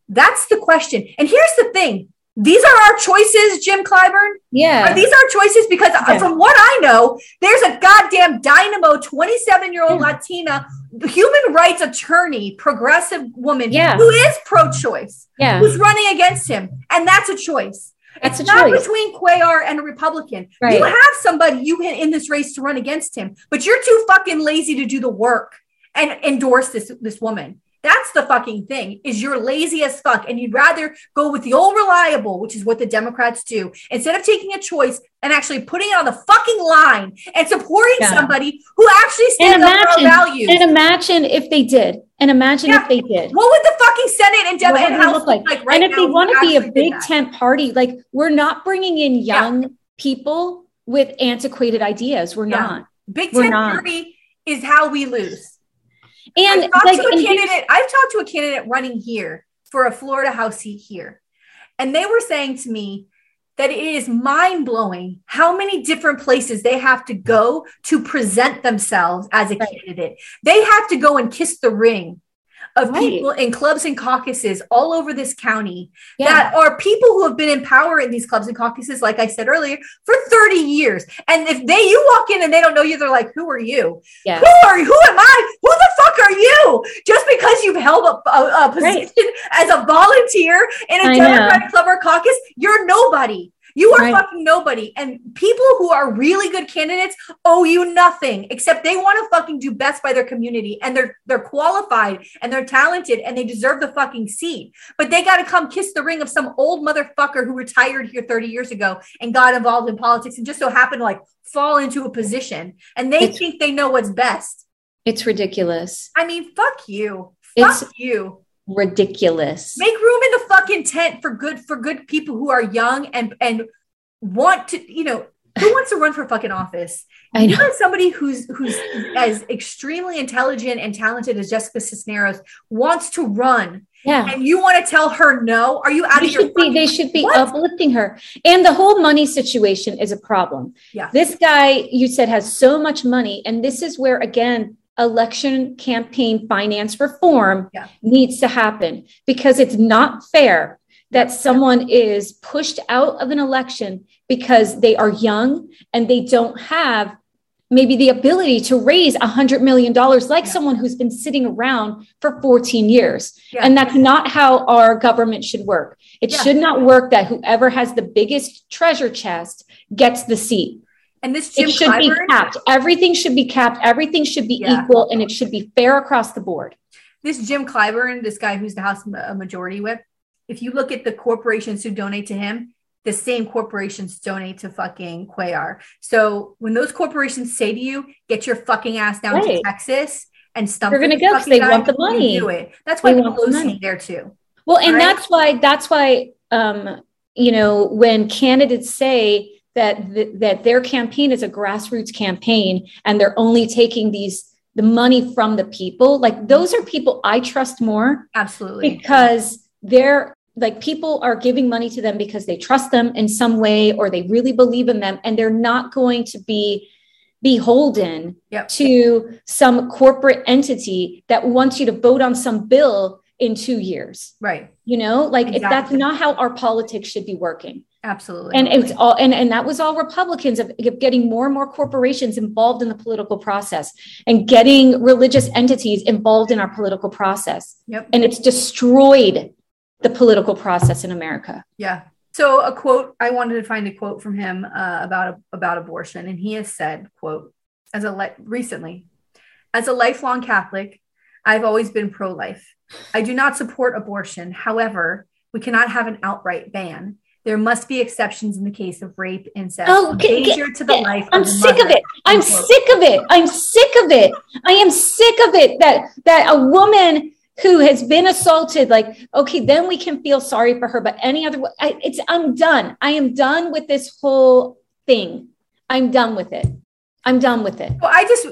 That's the question. And here's the thing. These are our choices, Jim Clyburn. yeah Are these our choices? Because uh, Yeah. from what I know, there's a goddamn dynamo 27 year old Latina human rights attorney, progressive woman Yeah. who is pro choice, yeah who's running against him. And that's a choice. That's it's a not choice. between Cuellar and a Republican. Right. You have somebody you can in this race to run against him, but you're too fucking lazy to do the work and endorse this this woman. That's the fucking thing. Is you're lazy as fuck, and you'd rather go with the old reliable, which is what the Democrats do, instead of taking a choice and actually putting it on the fucking line and supporting Yeah. somebody who actually and stands up for our values. and imagine if they did and imagine Yeah. if they did what would the fucking Senate and, Dem- and House look like? right and if they want to be a big tent party, like we're not bringing in young people with antiquated ideas. We're Yeah. not. Big Tent. Party is how we lose. And I've talked like, to a candidate. I've talked to a candidate running here for a Florida House seat here, and they were saying to me that it is mind blowing how many different places they have to go to present themselves as a Right. candidate. They have to go and kiss the ring of Right. people in clubs and caucuses all over this county Yeah. that are people who have been in power in these clubs and caucuses, like I said earlier, for 30 years. And if they you walk in and they don't know you, they're like, Who are you? yeah. Who are you? Who am I? Who the fuck are you? Just because you've held a, a, a position as a volunteer in a I know. Democratic club or caucus, you're nobody. You are Right. fucking nobody. And people who are really good candidates owe you nothing except they want to fucking do best by their community and they're they're qualified and they're talented and they deserve the fucking seat. But they got to come kiss the ring of some old motherfucker who retired here 30 years ago and got involved in politics and just so happened to like fall into a position and they It's- think they know what's best. It's ridiculous. I mean, fuck you. It's- Fuck you. Ridiculous. Make room in the fucking tent for good for good people who are young and and want to, you know, who wants to run for fucking office? I You know. have somebody who's who's as extremely intelligent and talented as Jessica Cisneros wants to run, Yeah. and you want to tell her no? Are you out They of your be, fucking they should be What? uplifting her. And the whole money situation is a problem. Yeah. This guy, you said, has so much money. And this is where, again, election campaign finance reform Yeah. needs to happen because it's not fair that someone is pushed out of an election because they are young and they don't have maybe the ability to raise a hundred million dollars like Yeah. someone who's been sitting around for 14 years Yeah. and that's not how our government should work it Yeah. should not work that whoever has the biggest treasure chest gets the seat and this Jim it should be capped everything should be capped everything should be Yeah. equal and it should be fair across the board this Jim Clyburn, this guy who's the House Majority Whip. If you look at the corporations who donate to him, the same corporations donate to fucking Cuellar. So when those corporations say to you, "Get your fucking ass down to Texas and stump," They're gonna this go 'cause fucking they guy," want the money. Do it. That's why They want the money. there too. Well, and Right. that's why that's why um, you know when candidates say that th- that their campaign is a grassroots campaign and they're only taking these the money from the people, like those are people I trust more Absolutely. because they're like people are giving money to them because they trust them in some way or they really believe in them and they're not going to be beholden Yep. to some corporate entity that wants you to vote on some bill in 2 years right. you know like it, that's not how our politics should be working Absolutely. and it's all and, and that was all republicans of, of getting more and more corporations involved in the political process and getting religious entities involved in our political process yep. and it's destroyed the political process in america Yeah. So a quote I wanted to find a quote from him uh, about about abortion, and he has said, "quote As a li- recently, as a lifelong Catholic, I've always been pro-life. I do not support abortion. However, we cannot have an outright ban. There must be exceptions in the case of rape, incest, Oh, and get- get- danger to the life. i'm sick of it i'm Unquote. sick of it i'm sick of it i am sick of it that that a woman who has been assaulted like okay then we can feel sorry for her but any other I, it's i'm done i am done with this whole thing i'm done with it i'm done with it Well, I just,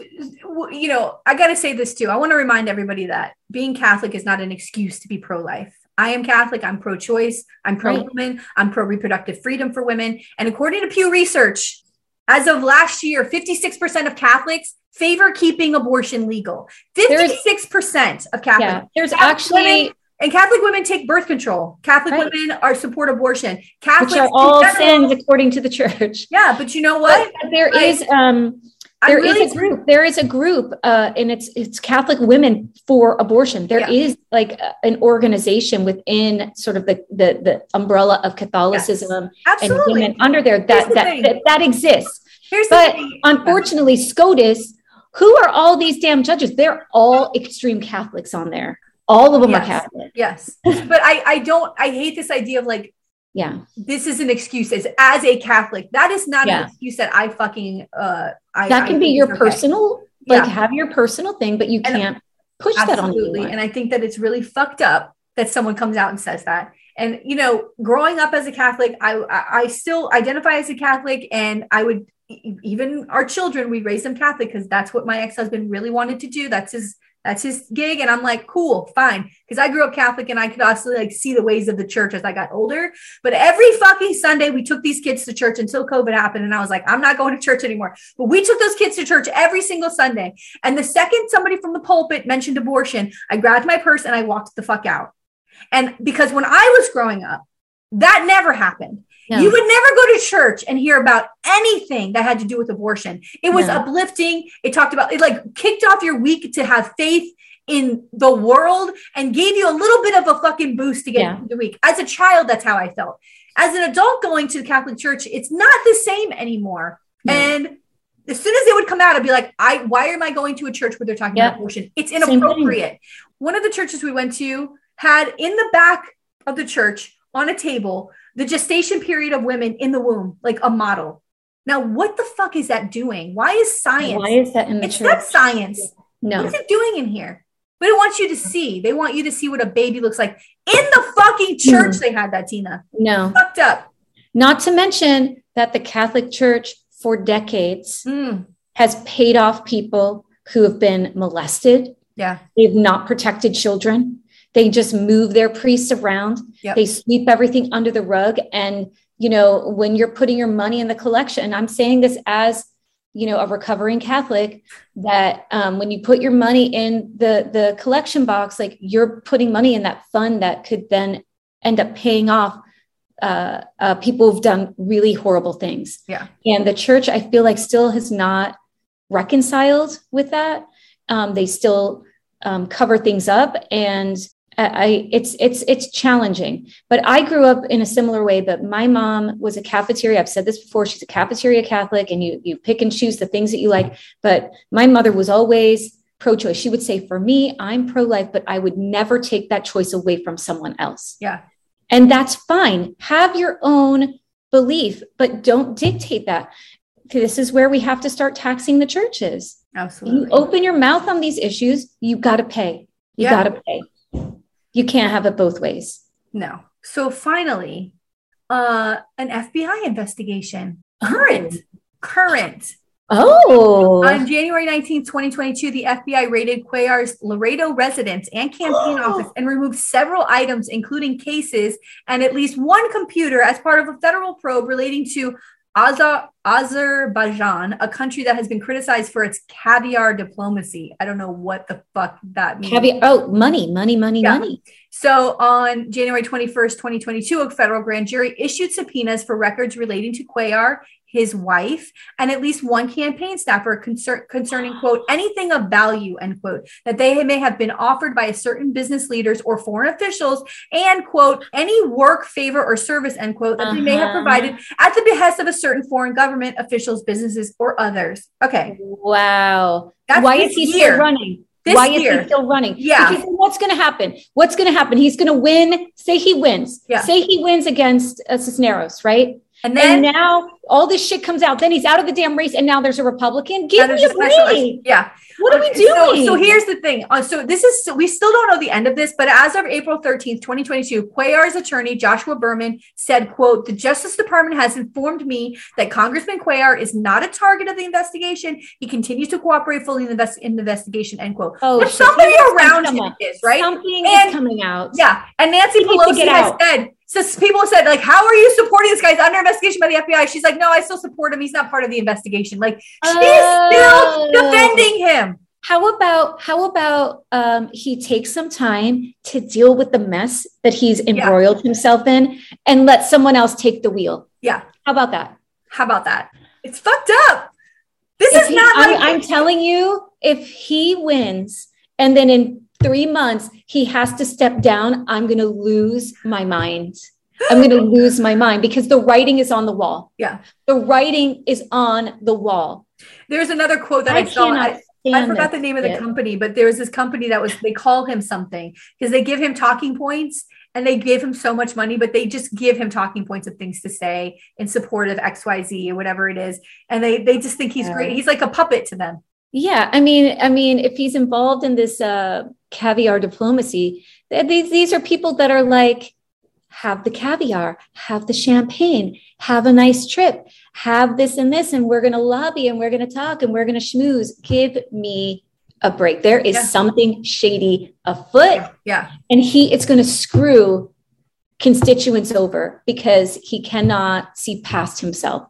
you know, I got to say this too. I want to remind everybody that being Catholic is not an excuse to be pro life. I am Catholic. I'm pro choice. I'm pro woman. I'm pro reproductive freedom for women. And according to Pew Research, as of last year, 56% of Catholics favor keeping abortion legal. 56% of Catholics. yeah there's Catholic actually women- and Catholic women take birth control. Catholic Right. women are support abortion. Catholics which are all general- sins according to the church Yeah, but you know what? but there Like, is um There is really a group there is a group uh and it's it's catholic women for abortion. There is Yeah. like a- an organization within sort of the the, the umbrella of catholicism and women under there that the that, that that exists. Here's but unfortunately scotus who are all these damn judges? They're all extreme catholics on there. All of them are catholic. Yes. But I, I don't, I hate this idea of like, yeah this is an excuse as, as a Catholic. That is not Yeah. an excuse that I fucking, uh, I, that I can be your okay. personal like Yeah. have your personal thing but you And- can't push that on Absolutely. anyone And I think that it's really fucked up that someone comes out and says that. And, you know, growing up as a Catholic, I, I, I still identify as a Catholic and I would, even our children, we raise them Catholic because that's what my ex-husband really wanted to do. That's his, That's his gig. And I'm like, cool, fine. Because I grew up Catholic and I could also like see the ways of the church as I got older. But every fucking Sunday, we took these kids to church until COVID happened. And I was like, I'm not going to church anymore. But we took those kids to church every single Sunday. And the second somebody from the pulpit mentioned abortion, I grabbed my purse and I walked the fuck out. And because when I was growing up, that never happened. No. You would never go to church and hear about anything that had to do with abortion. It was no. uplifting. It talked about it like kicked off your week to have faith in the world and gave you a little bit of a fucking boost to get yeah. the week. As a child, that's how I felt. As an adult going to the Catholic Church, it's not the same anymore. No. And as soon as they would come out, I'd be like, I why am I going to a church where they're talking about abortion? It's inappropriate. One of the churches we went to had in the back of the church on a table the gestation period of women in the womb, like a model. Now, what the fuck is that doing? Why is science? Why is that in the it's church? not science. No. What is it doing in here? But it wants you to see. They want you to see what a baby looks like. In the fucking church, mm. they had that, Tina. No. Fucked up. Not to mention that the Catholic Church for decades mm. has paid off people who have been molested. Yeah. They've not protected children. They just move their priests around. Yep. They sweep everything under the rug. And, you know, when you're putting your money in the collection, I'm saying this as, you know, a recovering Catholic, that um, when you put your money in the the collection box, like you're putting money in that fund that could then end up paying off uh, uh, people who've done really horrible things. Yeah. And the church, I feel like, still has not reconciled with that. Um, they still um, cover things up, and I it's it's it's challenging. But I grew up in a similar way. But my mom was a cafeteria. I've said this before. She's a cafeteria Catholic, and you you pick and choose the things that you like. But my mother was always pro-choice. She would say, "For me, I'm pro-life, but I would never take that choice away from someone else." Yeah, and that's fine. Have your own belief, but don't dictate that. This is where we have to start taxing the churches. Absolutely. You open your mouth on these issues, you got to pay. You yeah. got to pay you can't have it both ways. No. So finally, uh, an FBI investigation. Current. Oh. Current. Oh. On January 19th, 2022, the FBI raided Cuellar's Laredo residence and campaign oh. office and removed several items, including cases and at least one computer, as part of a federal probe relating to Azer- Azerbaijan, a country that has been criticized for its caviar diplomacy. I don't know what the fuck that means. Caviar, oh, money, money, money, yeah. money. So on January 21st, 2022, a federal grand jury issued subpoenas for records relating to Cuellar his wife, and at least one campaign staffer concern, concerning, quote, <gasps> anything of value, end quote, that they may have been offered by a certain business leaders or foreign officials, and, quote, any work, favor, or service, end quote, that uh-huh. they may have uh-huh. provided at the behest of a certain foreign government, officials, businesses, or others. Okay. Wow. That's Why is he year. still running? This Why year. is he still running? Yeah. Because what's going to happen? What's going to happen? He's going to win. Say he wins. Yeah. Say he wins against uh, Cisneros, right? And then and now all this shit comes out. Then he's out of the damn race, and now there's a Republican. Give me a break. Yeah. What are we doing? So, so here's the thing. Uh, so this is so we still don't know the end of this, but as of April 13th, 2022, Cuellar's attorney Joshua Berman said, "quote The Justice Department has informed me that Congressman Cuellar is not a target of the investigation. He continues to cooperate fully in the, invest- in the investigation." End quote. Oh, but somebody around him is right. Something and, is coming out. Yeah, and Nancy Pelosi has said so people said, like, how are you supporting this guy's under investigation by the FBI? She's like, no, I still support him. He's not part of the investigation. Like, she's oh. still defending him. How about how about um, he takes some time to deal with the mess that he's embroiled yeah. himself in and let someone else take the wheel? Yeah. How about that? How about that? It's fucked up. This if is he, not. Like- I'm telling you, if he wins, and then in three months he has to step down, I'm going to lose my mind. I'm going to lose my mind because the writing is on the wall. Yeah. The writing is on the wall. There's another quote that I, I saw. I, I forgot the name of the company, but there was this company that was, they call him something because they give him talking points and they give him so much money, but they just give him talking points of things to say in support of XYZ or whatever it is. And they, they just think he's yeah. great. He's like a puppet to them. Yeah, I mean, I mean, if he's involved in this uh, caviar diplomacy, these these are people that are like, have the caviar, have the champagne, have a nice trip, have this and this, and we're going to lobby and we're going to talk and we're going to schmooze. Give me a break. There is Yeah. something shady afoot, Yeah. and he it's going to screw constituents over because he cannot see past himself.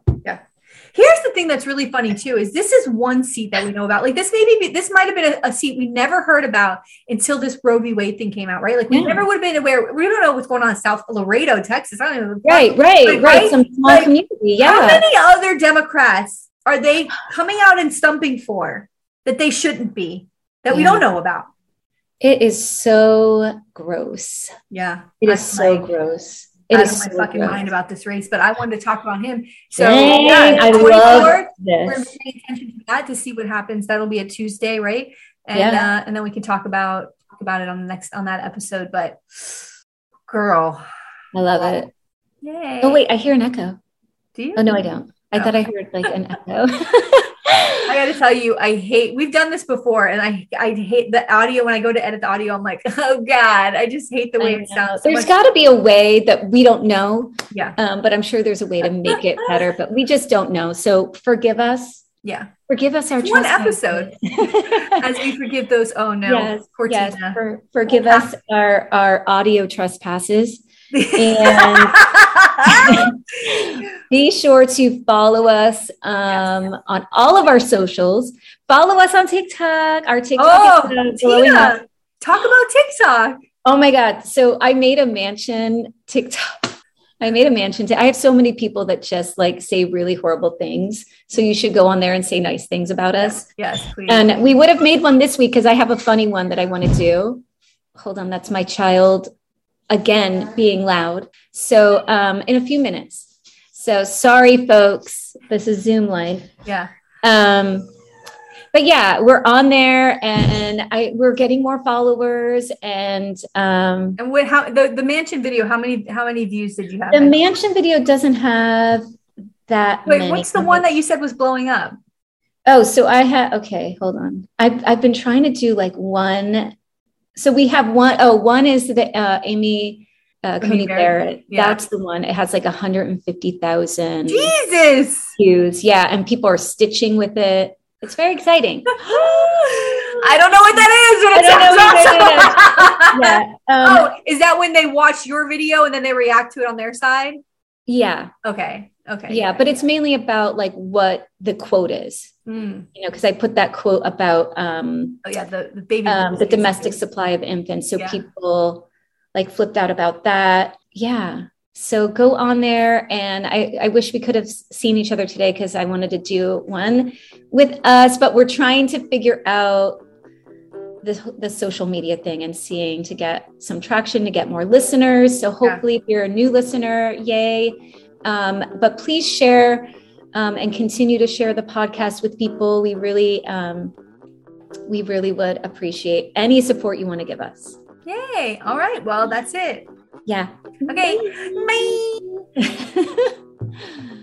Here's the thing that's really funny too is this is one seat that we know about. Like this maybe be, this might have been a, a seat we never heard about until this Roe v. Wade thing came out, right? Like we Yeah. never would have been aware. We don't know what's going on in South Laredo, Texas. I don't even Right, right, Like, right. right? Some small Like, community. Yeah. How many other Democrats are they coming out and stumping for that they shouldn't be that we don't know about? It is so gross. Yeah, It is so gross. It out of my so fucking gross. mind about this race, but I wanted to talk about him. So Dang, yeah, I 24th, love we're paying attention to that to see what happens. That'll be a Tuesday, right? And Yeah. uh, and then we can talk about talk about it on the next on that episode. But girl, I love it. yay! Oh wait, I hear an echo. do you? Oh no, I don't. I Oh. thought I heard like an <laughs> echo. <laughs> I got to tell you, I hate. We've done this before, and I I hate the audio. When I go to edit the audio, I'm like, <laughs> oh god, I just hate the way it sounds. so There's got to be a way that we don't know, yeah, um, but I'm sure there's a way to make it better. But we just don't know. So forgive us. yeah. Forgive us our one trespasses. <laughs> As we forgive those. Oh no, yes, poor yes. For, forgive us our our audio trespasses. And <laughs> be sure to follow us um, on all of our socials. Follow us on TikTok. Our TikTok oh, is blowing up. Tina, talk about TikTok. Oh my God. So I made a Manchin TikTok. I made a Manchin. T- I have so many people that just like say really horrible things. So you should go on there and say nice things about us. Yes, please. And we would have made one this week because I have a funny one that I want to do. Hold on. That's my child again being loud. So um, in a few minutes. So sorry, folks. This is Zoom life. yeah. Um, but yeah, we're on there and I we're getting more followers and um And what? How the, the Manchin video? How many? How many views did you have? the Manchin video doesn't have that Wait, what's the one that you said was blowing up? Oh, so I had okay, hold on. I've I've been trying to do like one. So we have one oh one is the uh Amy uh Coney Barrett, yeah. That's the one. It has like 150,000 Jesus. views. Yeah, and people are stitching with it. It's very exciting. <laughs> I don't know what that is, but it I don't know what awesome. <laughs> Yeah. Um, oh, is that when they watch your video and then they react to it on their side? Yeah. Okay. Okay. Yeah, but it's mainly about like what the quote is, Mm. you know, because I put that quote about um, Oh yeah, the, the baby. um, the domestic supply of infants. So Yeah. people like flipped out about that. Yeah. So go on there. And I, I wish we could have seen each other today because I wanted to do one with us, but we're trying to figure out the, the social media thing and seeing to get some traction to get more listeners. So hopefully, if you're a new listener, yay. Um, but please share um, and continue to share the podcast with people. We really, um, we really would appreciate any support you want to give us. Yay. All right. Well, that's it. Yeah. Okay. Bye. <laughs>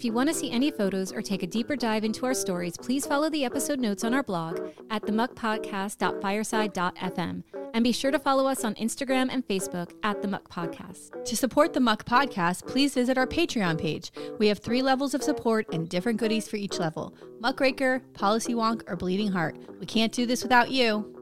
If you want to see any photos or take a deeper dive into our stories, please follow the episode notes on our blog at themuckpodcast.fireside.fm. And be sure to follow us on Instagram and Facebook at The Muck Podcast. To support the Muck Podcast, please visit our Patreon page. We have three levels of support and different goodies for each level Muckraker, Policy Wonk, or Bleeding Heart. We can't do this without you.